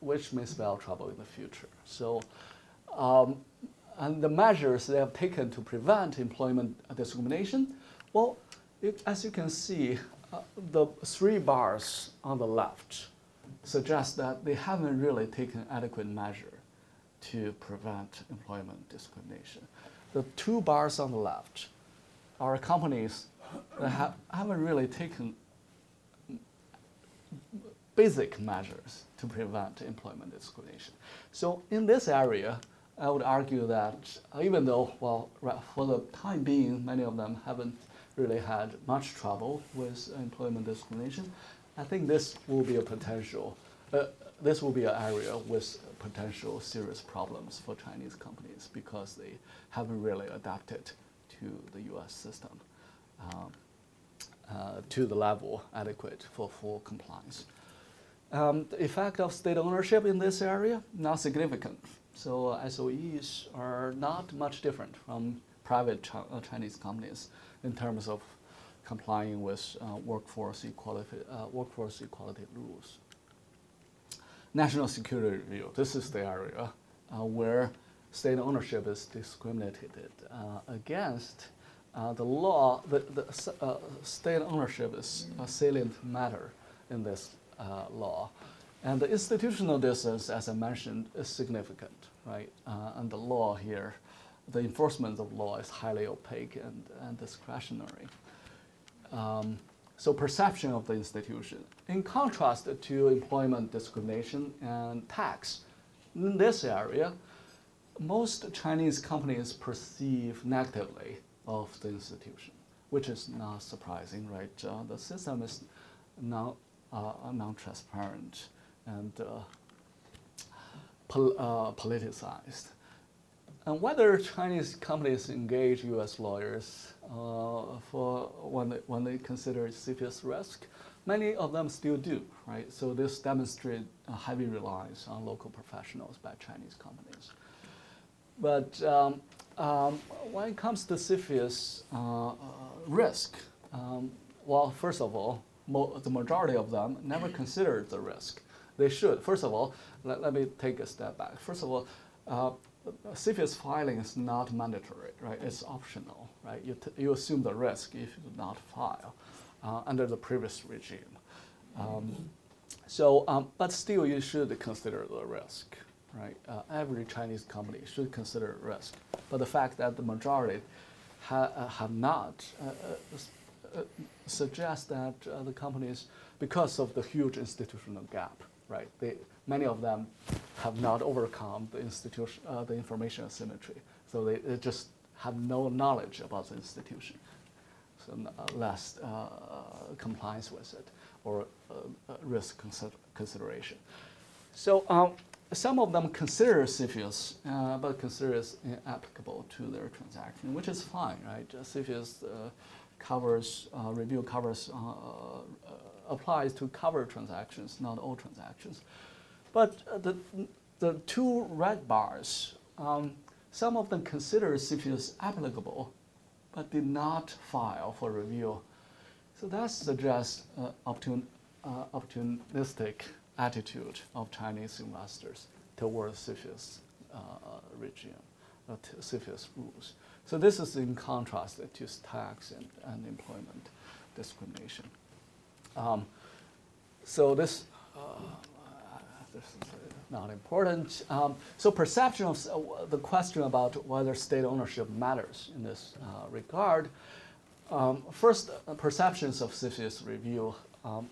which may spell trouble in the future. So, um, and the measures they have taken to prevent employment discrimination well, it, as you can see, uh, the three bars on the left suggest that they haven't really taken adequate measure to prevent employment discrimination. The two bars on the left are companies that ha haven't really taken basic measures to prevent employment discrimination. So in this area, I would argue that even though, well, for the time being, many of them haven't really had much trouble with employment discrimination. I think this will be a potential, uh, this will be an area with potential serious problems for Chinese companies because they haven't really adapted to the US system um, uh, to the level adequate for full compliance. Um, the effect of state ownership in this area, not significant. So uh, SOEs are not much different from private Ch uh, Chinese companies in terms of complying with uh, workforce, equality, uh, workforce equality rules. National security review, this is the area uh, where state ownership is discriminated uh, against. Uh, the law, the, the uh, state ownership is a salient matter in this law. And the institutional distance, as I mentioned, is significant, right? and the law here the enforcement of law is highly opaque and, and discretionary. Um, so perception of the institution. In contrast to employment discrimination and tax, in this area, most Chinese companies perceive negatively of the institution, which is not surprising, right? Uh, the system is non, uh, non-transparent and pol politicized. And whether Chinese companies engage U.S. lawyers uh, for when they, when they consider CFIUS risk, many of them still do, right? So this demonstrates a heavy reliance on local professionals by Chinese companies. But um, um, when it comes to CFIUS uh, uh, risk, um, well, first of all, the majority of them never <clears throat> consider the risk. They should. First of all, let, let me take a step back. First of all, uh, CFIUS filing is not mandatory, right? It's optional, right? You, you assume the risk if you do not file uh, under the previous regime. Um, so, um, but still, you should consider the risk, right? Uh, every Chinese company should consider risk. But the fact that the majority ha uh, have not uh, uh, uh suggests that the companies, because of the huge institutional gap, right? They, many of them have not overcome the institution, uh, the information asymmetry. So they, they, just have no knowledge about the institution, so uh, less uh, compliance with it or uh, uh, risk consider consideration. So um, some of them consider CFIUS, uh, but consider it applicable to their transaction, which is fine, right? CFIUS covers, review covers applies to cover transactions, not all transactions. But uh, the, the two red bars, um, some of them consider CFIUS applicable, but did not file for review. So that suggests uh, opportun, uh, opportunistic attitude of Chinese investors towards CFIUS uh, regime, uh, CFIUS rules. So this is in contrast to tax and, and employment discrimination. Um, so this, uh, not important. Um, so perception of uh, the question about whether state ownership matters in this uh, regard. Um, first, uh, perceptions of CFIUS review. Um,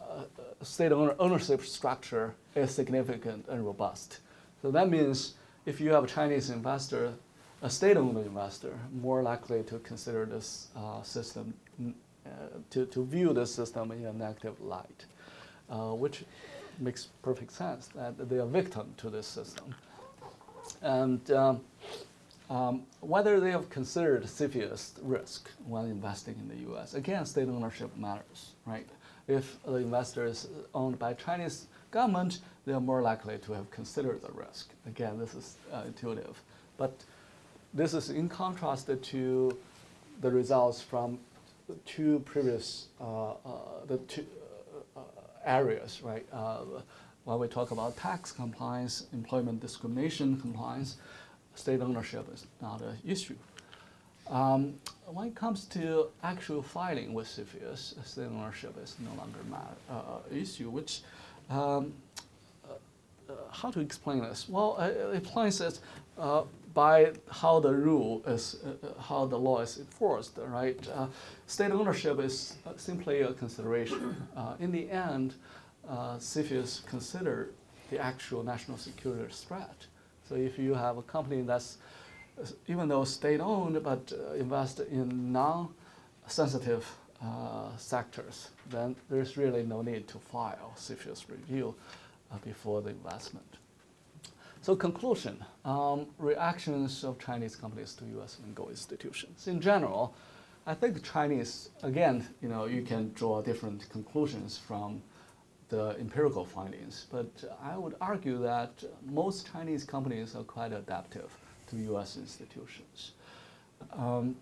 uh, state owner ownership structure is significant and robust. So that means if you have a Chinese investor, a state-owned investor, more likely to consider this uh, system uh, to, to view the system in a negative light, uh, which makes perfect sense that they are victim to this system. And um, um, whether they have considered CFIUS risk when investing in the U.S. Again, state ownership matters, right? If the investor is owned by Chinese government, they are more likely to have considered the risk. Again, this is uh, intuitive, but this is in contrast to the results from two previous uh, uh, the two areas, right? when we talk about tax compliance, employment discrimination compliance, state ownership is not an issue. Um, when it comes to actual filing with CFIUS, state ownership is no longer an uh, issue, which um, uh, how to explain this? Well, uh, it explains it by how the rule is, uh, how the law is enforced, right? Uh, state ownership is simply a consideration. Uh, in the end, uh, CFIUS consider the actual national security threat. So if you have a company that's, even though state-owned, but uh, invest in non-sensitive uh, sectors, then there's really no need to file CFIUS review uh, before the investment. So conclusion, um, reactions of Chinese companies to U.S. legal institutions. In general, I think Chinese, again, you know, you can draw different conclusions from the empirical findings, but I would argue that most Chinese companies are quite adaptive to U.S. institutions. Um,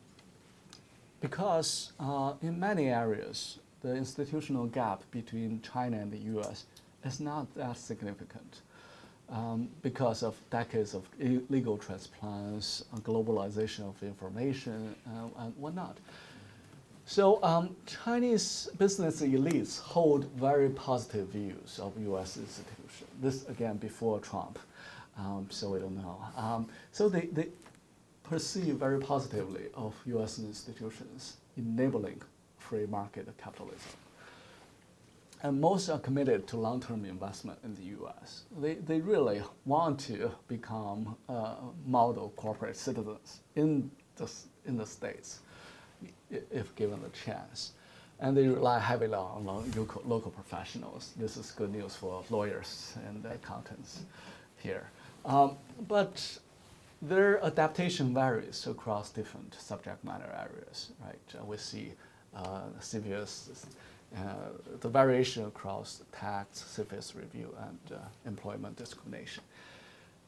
because uh, in many areas, the institutional gap between China and the U.S. is not that significant um, because of decades of legal transplants, uh, globalization of information, uh, and whatnot. So um, Chinese business elites hold very positive views of U.S. institutions. This again before Trump, um, so we don't know. Um, so they, they perceive very positively of U.S. institutions enabling free market capitalism and most are committed to long-term investment in the U.S. They, they really want to become uh, model corporate citizens in the, in the States if given the chance. and they rely heavily on local, local professionals. This is good news for lawyers and accountants here. Um, but their adaptation varies across different subject matter areas, right? We see uh, uh, the variation across tax, CFIUS review, and uh, employment discrimination.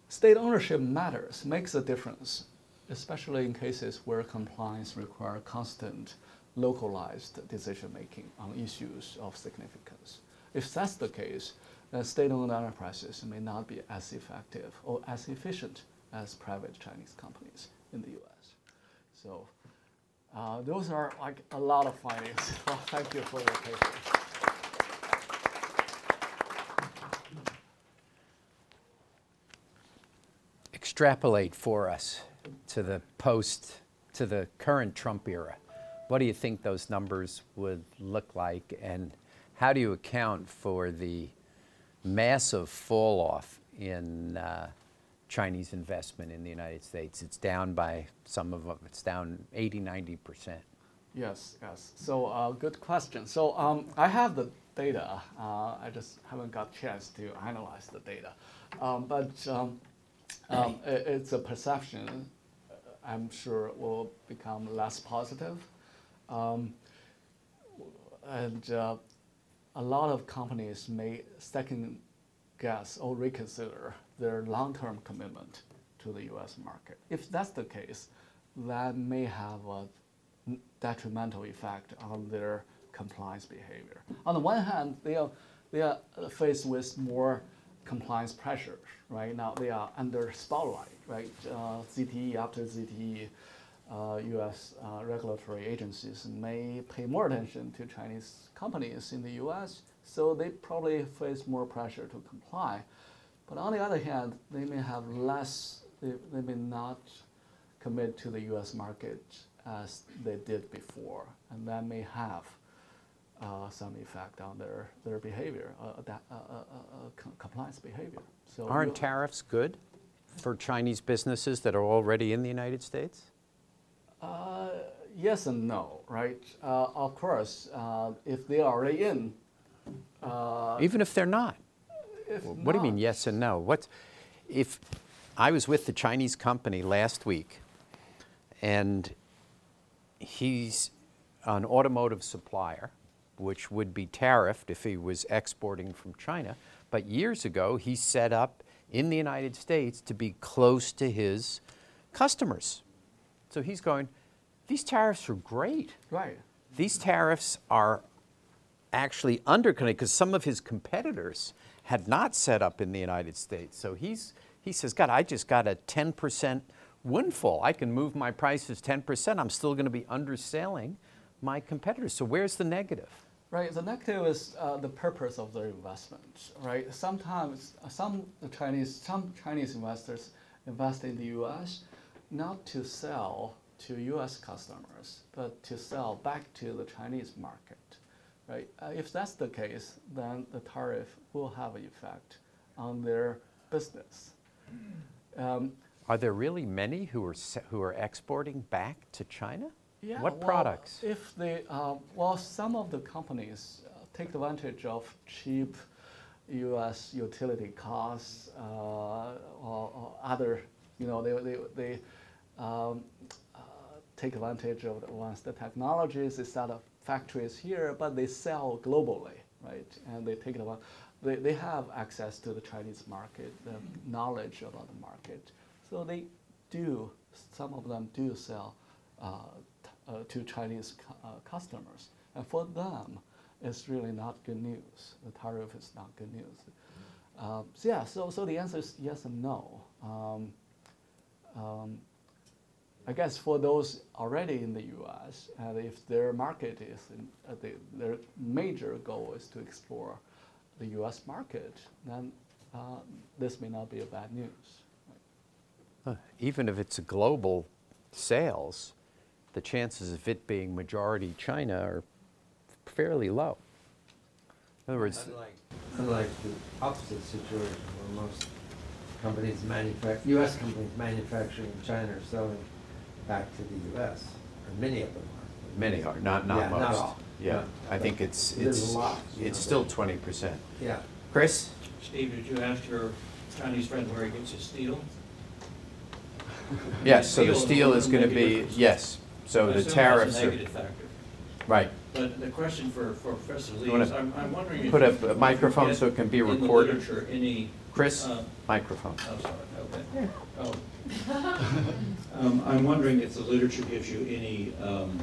State ownership matters, makes a difference, especially in cases where compliance requires constant localized decision making on issues of significance. If that's the case, then state owned enterprises may not be as effective or as efficient as private Chinese companies in the US. So uh, those are like a lot of findings. <laughs> Well, thank you for your paper. Extrapolate for us to the post, to the current Trump era. What do you think those numbers would look like, and how do you account for the massive fall off in uh, Chinese investment in the United States. It's down by some of them, it's down 80, 90%. Yes, yes. So, uh, good question. So, um, I have the data. Uh, I just haven't got a chance to analyze the data. Um, but um, um it, it's a perception, uh, I'm sure, will become less positive. Um, and uh, a lot of companies may second guess or reconsider their long-term commitment to the U.S. market. If that's the case, that may have a detrimental effect on their compliance behavior. On the one hand, they are, they are faced with more compliance pressures, right? Now they are under spotlight, right? Uh, ZTE after ZTE, uh, U.S. Uh, regulatory agencies may pay more attention to Chinese companies in the U.S., so they probably face more pressure to comply. But on the other hand, they may have less, they, they may not commit to the US market as they did before, and that may have uh, some effect on their, their behavior, uh, that, uh, uh, uh compliance behavior. So Aren't tariffs good for Chinese businesses that are already in the United States? Uh, yes and no, right? of course, if they are already in. Even if they're not? What do you mean yes and no? What if I was with the Chinese company last week and he's an automotive supplier, which would be tariffed if he was exporting from China. But years ago, he set up in the United States to be close to his customers. So he's going, these tariffs are great. Right. These tariffs are actually undercutting because some of his competitors had not set up in the United States. So he's, he says, God, I just got a 10% windfall. I can move my prices 10%. I'm still going to be underselling my competitors. So where's the negative? Right. The negative is uh, the purpose of the investment. Right. Sometimes uh, some Chinese some Chinese investors invest in the U.S. not to sell to U.S. customers, but to sell back to the Chinese market right? Uh, if that's the case, then the tariff will have an effect on their business. Um, are there really many who are who are exporting back to China? Yeah. What well, products? If they, uh, well, some of the companies uh, take advantage of cheap U.S. utility costs uh, or, or, other, you know, they they they. Um, uh, take advantage of the advanced technologies, instead of factories here, but they sell globally, right? And they take it about, they, they have access to the Chinese market, the knowledge about the market. So they do, some of them do sell uh, uh, to Chinese uh, customers. And for them, it's really not good news. The tariff is not good news. Um, so yeah, so, so the answer is yes and no. Um, um, I guess for those already in the U.S., and if their market is, in, uh, the, their major goal is to explore the U.S. market, then uh, this may not be a bad news. Uh, even if it's a global sales, the chances of it being majority China are fairly low. In other words, unlike, unlike the opposite situation where most companies manufacture, U.S. companies manufacturing in China are selling back to the U.S., or many of them are. Many are, not, not Yeah, most. not all. Yeah, I think it's, There's a it's, lot, you it's know, still but- twenty percent. Yeah. Chris? Steve, did you ask your Chinese friend where he gets his steel? <laughs> Yes, so the Steel steel is gonna be, difference. yes, so I the assume that's a tariffs are, negative factor. right. But the question for, for Professor Li wanna is, I'm, I'm wondering if. put a- a microphone so it can be In the recorded. literature, any, Chris, uh, microphone. oh, sorry, okay. Oh. <laughs> Um, I'm wondering if the literature gives you any, um,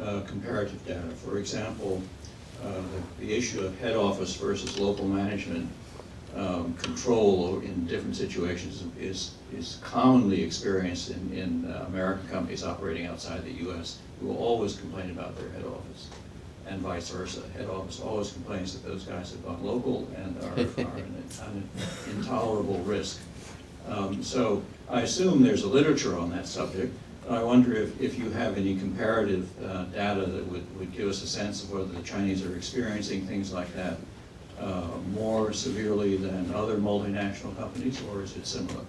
uh, comparative data. For example, uh, the, the issue of head office versus local management, um, control in different situations is, is commonly experienced in, in uh, American companies operating outside the US, who always complain about their head office, and vice versa. Head office always complains that those guys have gone local and are, <laughs> are an, an intolerable risk. Um, so I assume there's a literature on that subject. I wonder if, if you have any comparative uh, data that would, would give us a sense of whether the Chinese are experiencing things like that uh, more severely than other multinational companies, or is it similar?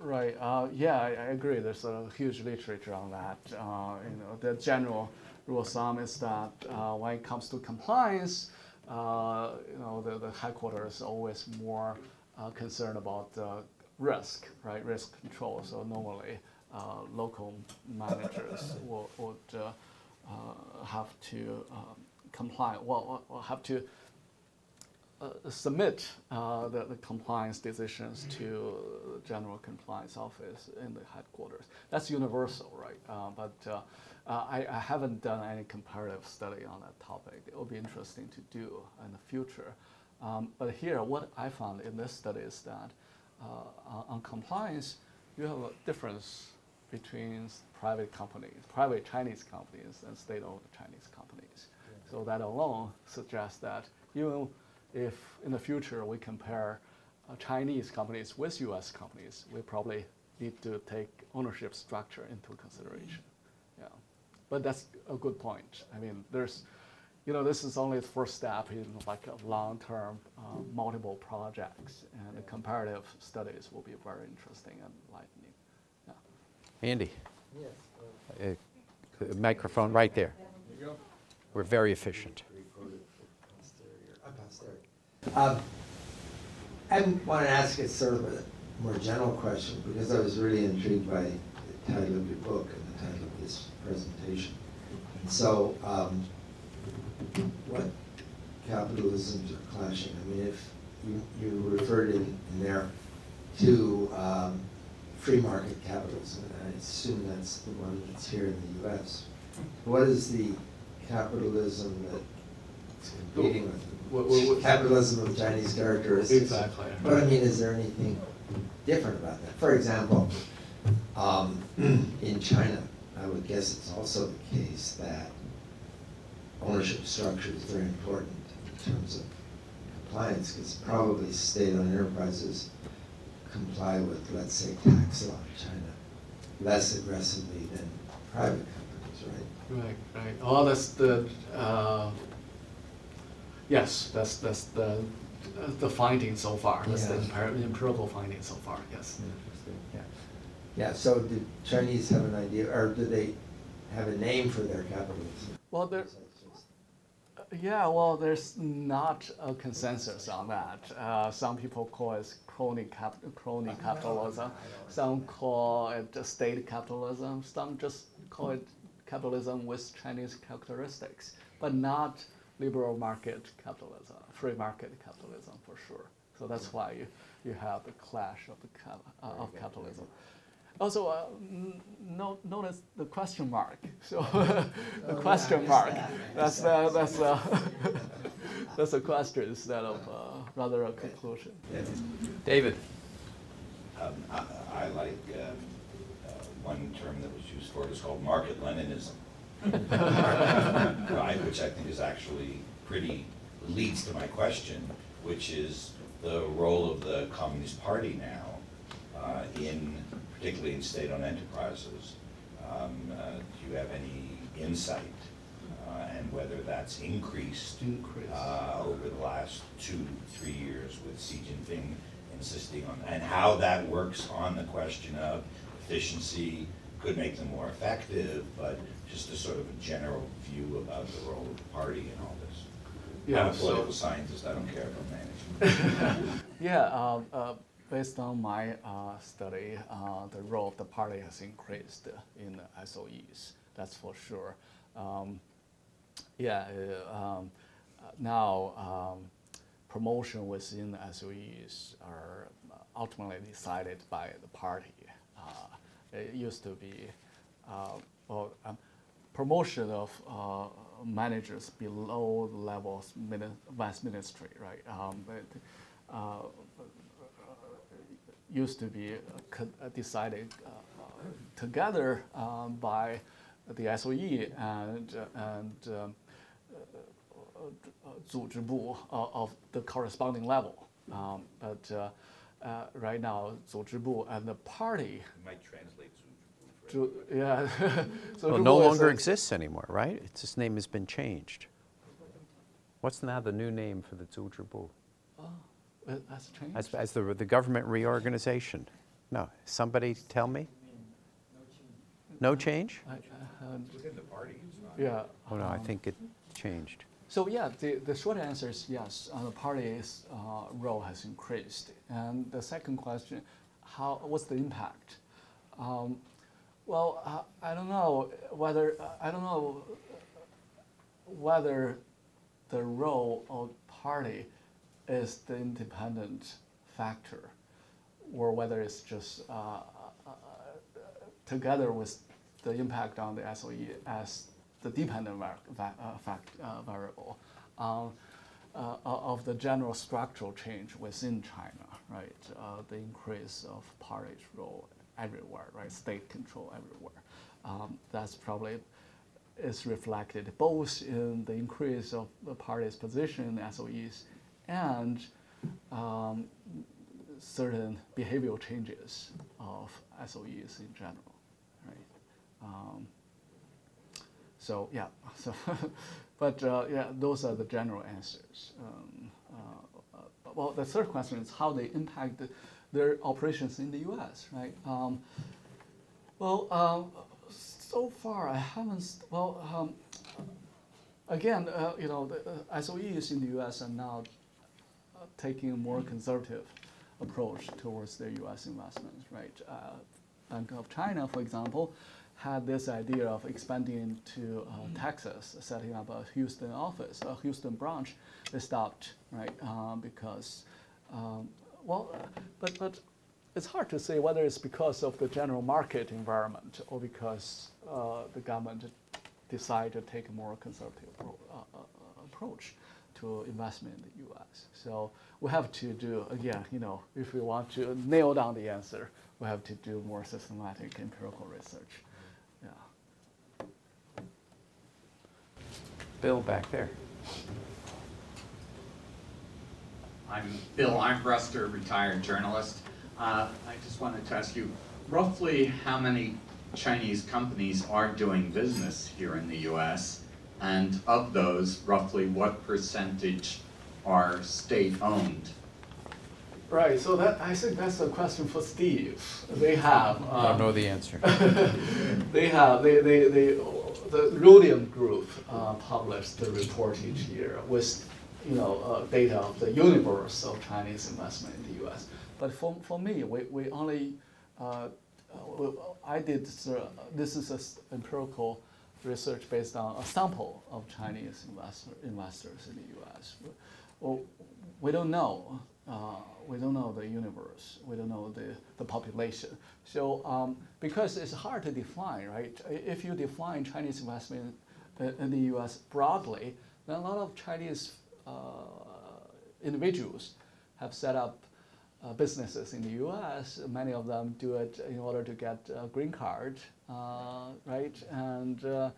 Right. Uh, yeah, I, I agree. There's a huge literature on that. Uh, you know, the general rule of thumb is that uh, when it comes to compliance, uh, you know, the, the headquarters is always more concerned about uh, risk, right? Risk control. So normally, uh, local managers will, would uh, uh, have to um, comply. Well, will have to uh, submit uh, the, the compliance decisions to the general compliance office in the headquarters. That's universal, right? Uh, but uh, uh, I, I haven't done any comparative study on that topic. It will be interesting to do in the future. Um, but here, what I found in this study is that uh, on- on compliance, you have a difference between private companies, private Chinese companies, and state-owned Chinese companies. So that alone suggests that even if in the future we compare uh, Chinese companies with U.S. companies, we probably need to take ownership structure into consideration. Yeah, but that's a good point. I mean, there's, you know, this is only the first step in like a long-term, uh, multiple projects, and the comparative studies will be very interesting and enlightening. Yeah. Andy, Yes. uh, microphone right there. We're very efficient. Um, I want to ask it sort of a more general question, because I was really intrigued by the title of your book and the title of this presentation. And so, um, what capitalisms are clashing? I mean, if you, you referred in, in there to um, free market capitalism, and I assume that's the one that's here in the US. What is the capitalism that's competing with What- what- what- capitalism of Chinese characteristics? Exactly. But I mean, is there anything different about that? For example, um, <clears throat> in China, I would guess it's also the case that ownership structure is very important in terms of compliance, because probably state-owned enterprises comply with, let's say, tax law in China less aggressively than private companies, right? Right, right. Oh, that's the, uh, yes, that's, that's the, the finding so far. That's the Yeah. empir- empirical finding so far, yes. Interesting, yeah. Yeah, so do Chinese have an idea, or do they have a name for their capitalism? Well, there, Besides just- yeah, well, there's not a consensus on that. Uh, some people call it crony cap, crony capitalism. Some call it state capitalism. Some just call it capitalism with Chinese characteristics, but not liberal market capitalism, free market capitalism for sure. So that's why you, you have the clash of the cap, uh, of capitalism. Also, uh, no, notice the question mark. <laughs> So <laughs> the question mark. That's uh, that's uh, <laughs> that's a question instead of uh, rather a conclusion. David? Um, I, I like, um, uh, one term that was used for it is called market Leninism. Right, which I think is actually pretty, leads to my question, which is the role of the Communist Party now uh, in, particularly in state-owned enterprises. Um, uh, Do you have any insight? uh, And whether that's increased Increased. uh, over the last two, three years with Xi Jinping insisting on, and how that works on the question of efficiency, could make them more effective, but just a sort of a general view about the role of the party in all this. Yeah, I'm a so- political scientist, I don't care about management. <laughs> Yeah, uh, uh, based on my uh, study, uh, the role of the party has increased in the SOEs, that's for sure. Um, yeah, uh, um, now um, promotion within the SOEs are ultimately decided by the party. It used to be, well, um, promotion of uh, managers below the level of mini- vice ministry, right? Um, but, uh, used to be uh, decided uh, together um, by the SOE and, and um, uh, Zhu of the corresponding level. Um, but right now, Zhu and the party. You might translate Zhu Yeah. <laughs> so well, no longer a, exists anymore, right? It's, name has been changed. What's now the new name for the Zuzhibu? Oh. That's changed. As, as the, the government reorganization? No, somebody tell me? No change? I- I haven't- Within the party, it's not. yeah. Oh, no, I um, think it changed. So yeah, the, the short answer is yes. Uh, the party's uh, role has increased, and the second question, how what's the impact? Um, well, uh, I don't know whether I don't know whether the role of party is the independent factor, or whether it's just uh, uh, together with the impact on the SOE as the dependent var- va- uh, fact, uh, variable um, of the general structural change within China, right? The increase of party's role everywhere, right? State control everywhere. Um, that's probably is reflected both in the increase of the party's position in the SOEs and um, certain behavioral changes of SOEs in general, right? Um, so yeah, <laughs> so but uh, yeah, those are the general answers. Um, uh, well, the third question is how they impact the, their operations in the U.S. Right? Um, well, um, so far I haven't. Well, um, again, uh, you know, the SOEs in the U.S. are now taking a more conservative approach towards their U.S. investments, right? Uh, Bank of China, for example, had this idea of expanding to uh, Texas, setting up a Houston office, a Houston branch. They stopped, right? Um, because, um, well, but but it's hard to say whether it's because of the general market environment or because uh, the government decided to take a more conservative uh, uh, uh, approach to investment in the U.S. So we have to do again, you know, if we want to nail down the answer, we have to do more systematic empirical research. Yeah. Bill back there. I'm Bill Armbruster, retired journalist. Uh, I just wanted to ask you, roughly how many Chinese companies are doing business here in the US? And of those, roughly what percentage are state-owned? Right. So that I think that's a question for Steve. They have. I don't um, know the answer. <laughs> they have they, they, they the Rhodium Group uh, published the report each year with you know uh, data of the universe of Chinese investment in the U.S. But for, for me, we, we only uh, uh, I did uh, this is a s- empirical research based on a sample of Chinese investor, investors in the U.S. Well, we don't know. Uh, we don't know the universe. We don't know the, the population. So um, because it's hard to define, right? If you define Chinese investment in, the U.S. broadly, then a lot of Chinese uh, individuals have set up uh, businesses in the U.S. Many of them do it in order to get a green card, uh, right? And uh,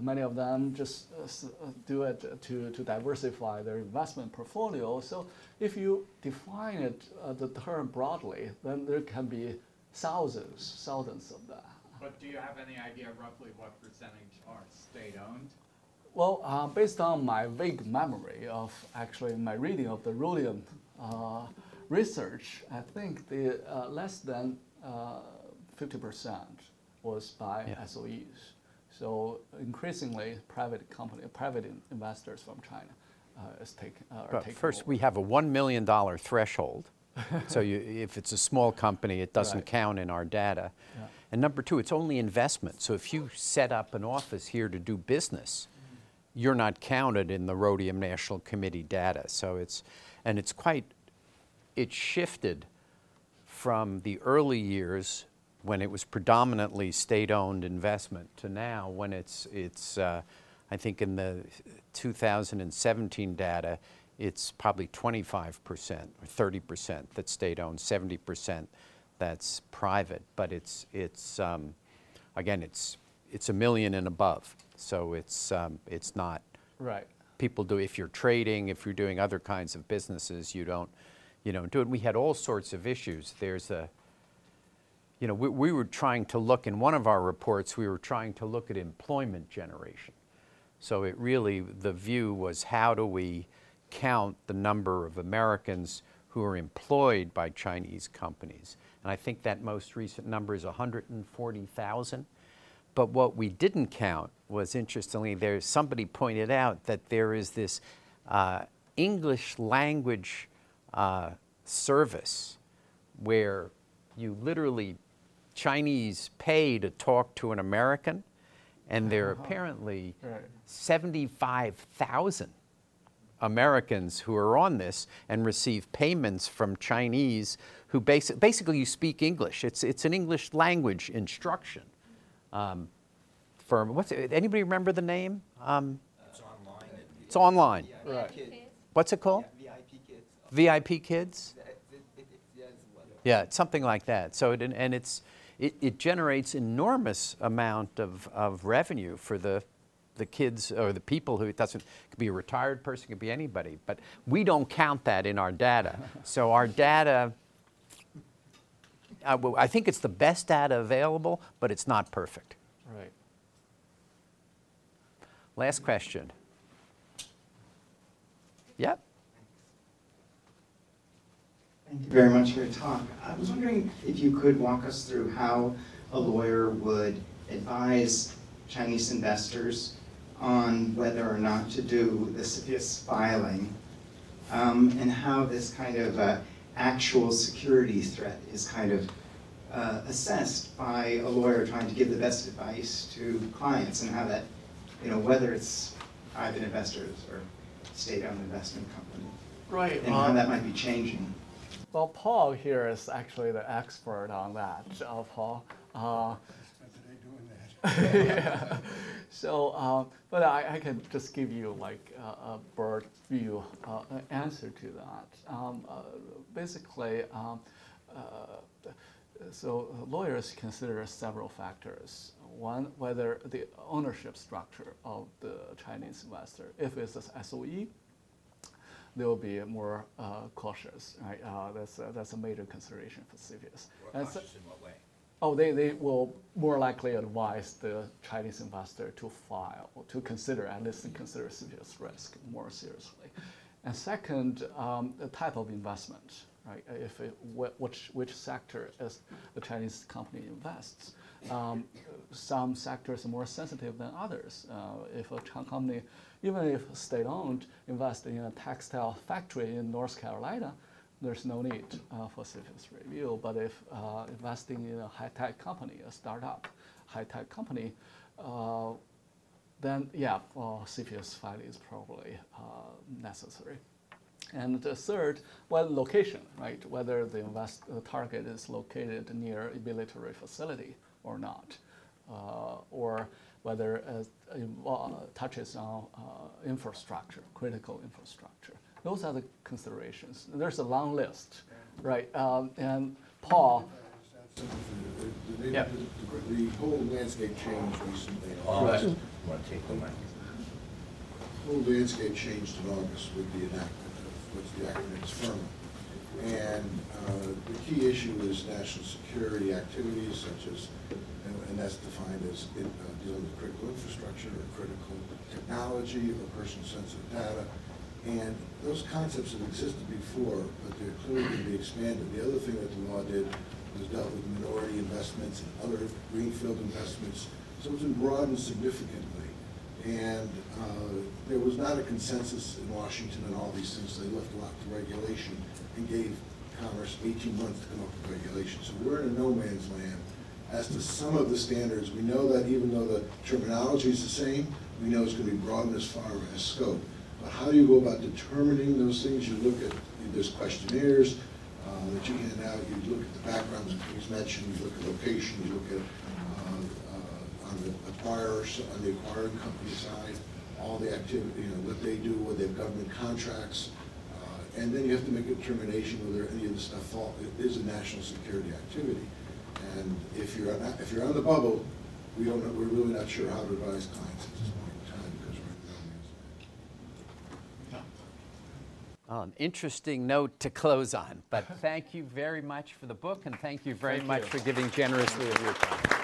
many of them just uh, uh, do it to, to diversify their investment portfolio. So if you define it, uh, the term broadly, then there can be thousands, thousands of that. But do you have any idea roughly what percentage are state-owned? Well, uh, based on my vague memory of actually my reading of the uh, research, I think the uh, less than uh, fifty percent was by Yeah. SOEs. So increasingly, private company, private in- investors from China uh, is taking, uh, But taking first, over. we have a $1 million threshold. so you, if it's a small company, it doesn't Right. count in our data. Yeah. And number two, it's only investment. So if you set up an office here to do business, you're not counted in the Rhodium National Committee data. So it's, and it's quite, it shifted from the early years when it was predominantly state-owned investment to now when it's, it's uh, I think in the 2017 data, it's probably 25% or 30% that's state-owned, 70% that's private. But it's, it's um, again, it's, it's a million and above. So it's, um, it's not Right. people do if you're trading if you're doing other kinds of businesses you don't you don't do it. We had all sorts of issues. There's a you know we, we were trying to look in one of our reports we were trying to look at employment generation. So it really the view was how do we count the number of americans who are employed by chinese companies? And i think that most recent number is 140000 but what we didn't count was interestingly, there somebody pointed out that there is this uh, English language uh, service where you literally Chinese pay to talk to an American, and there are apparently Right. 75,000 Americans who are on this and receive payments from Chinese who basi- basically you speak English. It's, it's an English language instruction um, firm. What's it, anybody remember the name? Um, It's online. it's online. Right. What's it called? VIP kids. VIP Kids. Yeah, it's. Yeah, it's something like that. So it, and it's it, it generates enormous amount of, of revenue for the the kids or the people who it doesn't it could be a retired person, it could be anybody, but we don't count that in our data. so our data. I, well, I think it's the best data available, but it's not perfect. Right. Last question. Yep. Thank you very much for your talk. I was wondering if you could walk us through how a lawyer would advise Chinese investors on whether or not to do the CFIUS filing, um, and how this kind of uh, actual security threat is kind of uh, assessed by a lawyer trying to give the best advice to clients, and how that, you know, whether it's private investors or state-owned investment company, Right. and how that might be changing. Well, Paul here is actually the expert on that. Uh, Paul. Uh, <laughs> yeah. So, um, but I, I can just give you like a, a bird view uh, answer to that. Um, uh, basically, um, uh, so lawyers consider several factors. One, whether the ownership structure of the Chinese investor, if it's a SOE, they will be more uh, cautious, right? Uh, that's, a, that's a major consideration for CFIUS. Or And so- cautious in what way? Oh, they, they will more likely advise the Chinese investor to file, to consider, at least consider CFIUS risk more seriously. And second, um, the type of investment, right? If it, wh- which, which sector is the Chinese company invests. Um, some sectors are more sensitive than others. Uh, if a company, even if state-owned, invest in a textile factory in North Carolina, there's no need uh, for CFIUS review. But if uh, investing in a high-tech company, a startup high-tech company, uh, then yeah, well, CFIUS filing is probably uh, necessary. And the third, well, location, right? Whether the invest the target is located near a military facility or not, uh, or whether it touches on uh, infrastructure, critical infrastructure. Those are the considerations. There's a long list, right? Um, and Paul, The- the- Yeah. The the whole landscape changed recently. in August. want to take the mic? The whole landscape changed in August with the enactment of, what's the acronym, is FIRRMA. And uh, the key issue is national security activities such as, and and that's defined as in, uh, dealing with critical infrastructure or critical technology or person-sensitive data. And those concepts have existed before, but they're clearly going to be expanded. The other thing that the law did was dealt with minority investments and other greenfield investments. So it's been broadened significantly. And uh, there was not a consensus in Washington on all these things. They left a lot to regulation and gave Commerce 18 months to come up with regulations. So we're in a no man's land as to some of the standards. We know that even though the terminology is the same, we know it's going to be broadened as far as scope. But how do you go about determining those things? You look at, there's questionnaires uh, that you hand out, you look at the backgrounds that things mentioned, you look at location, you look at on the acquirers, on the acquiring company side, all the activity, you know, what they do, whether they have government contracts, uh, and then you have to make a determination whether any of the stuff fall, it is a national security activity. And if you're, on- if you're on the bubble, we don't, know- we're really not sure how to advise clients at this point in time because we're in the no man's land. An interesting note to close on, but thank you very much for the book, and thank you very Thank much you. for giving generously of your time.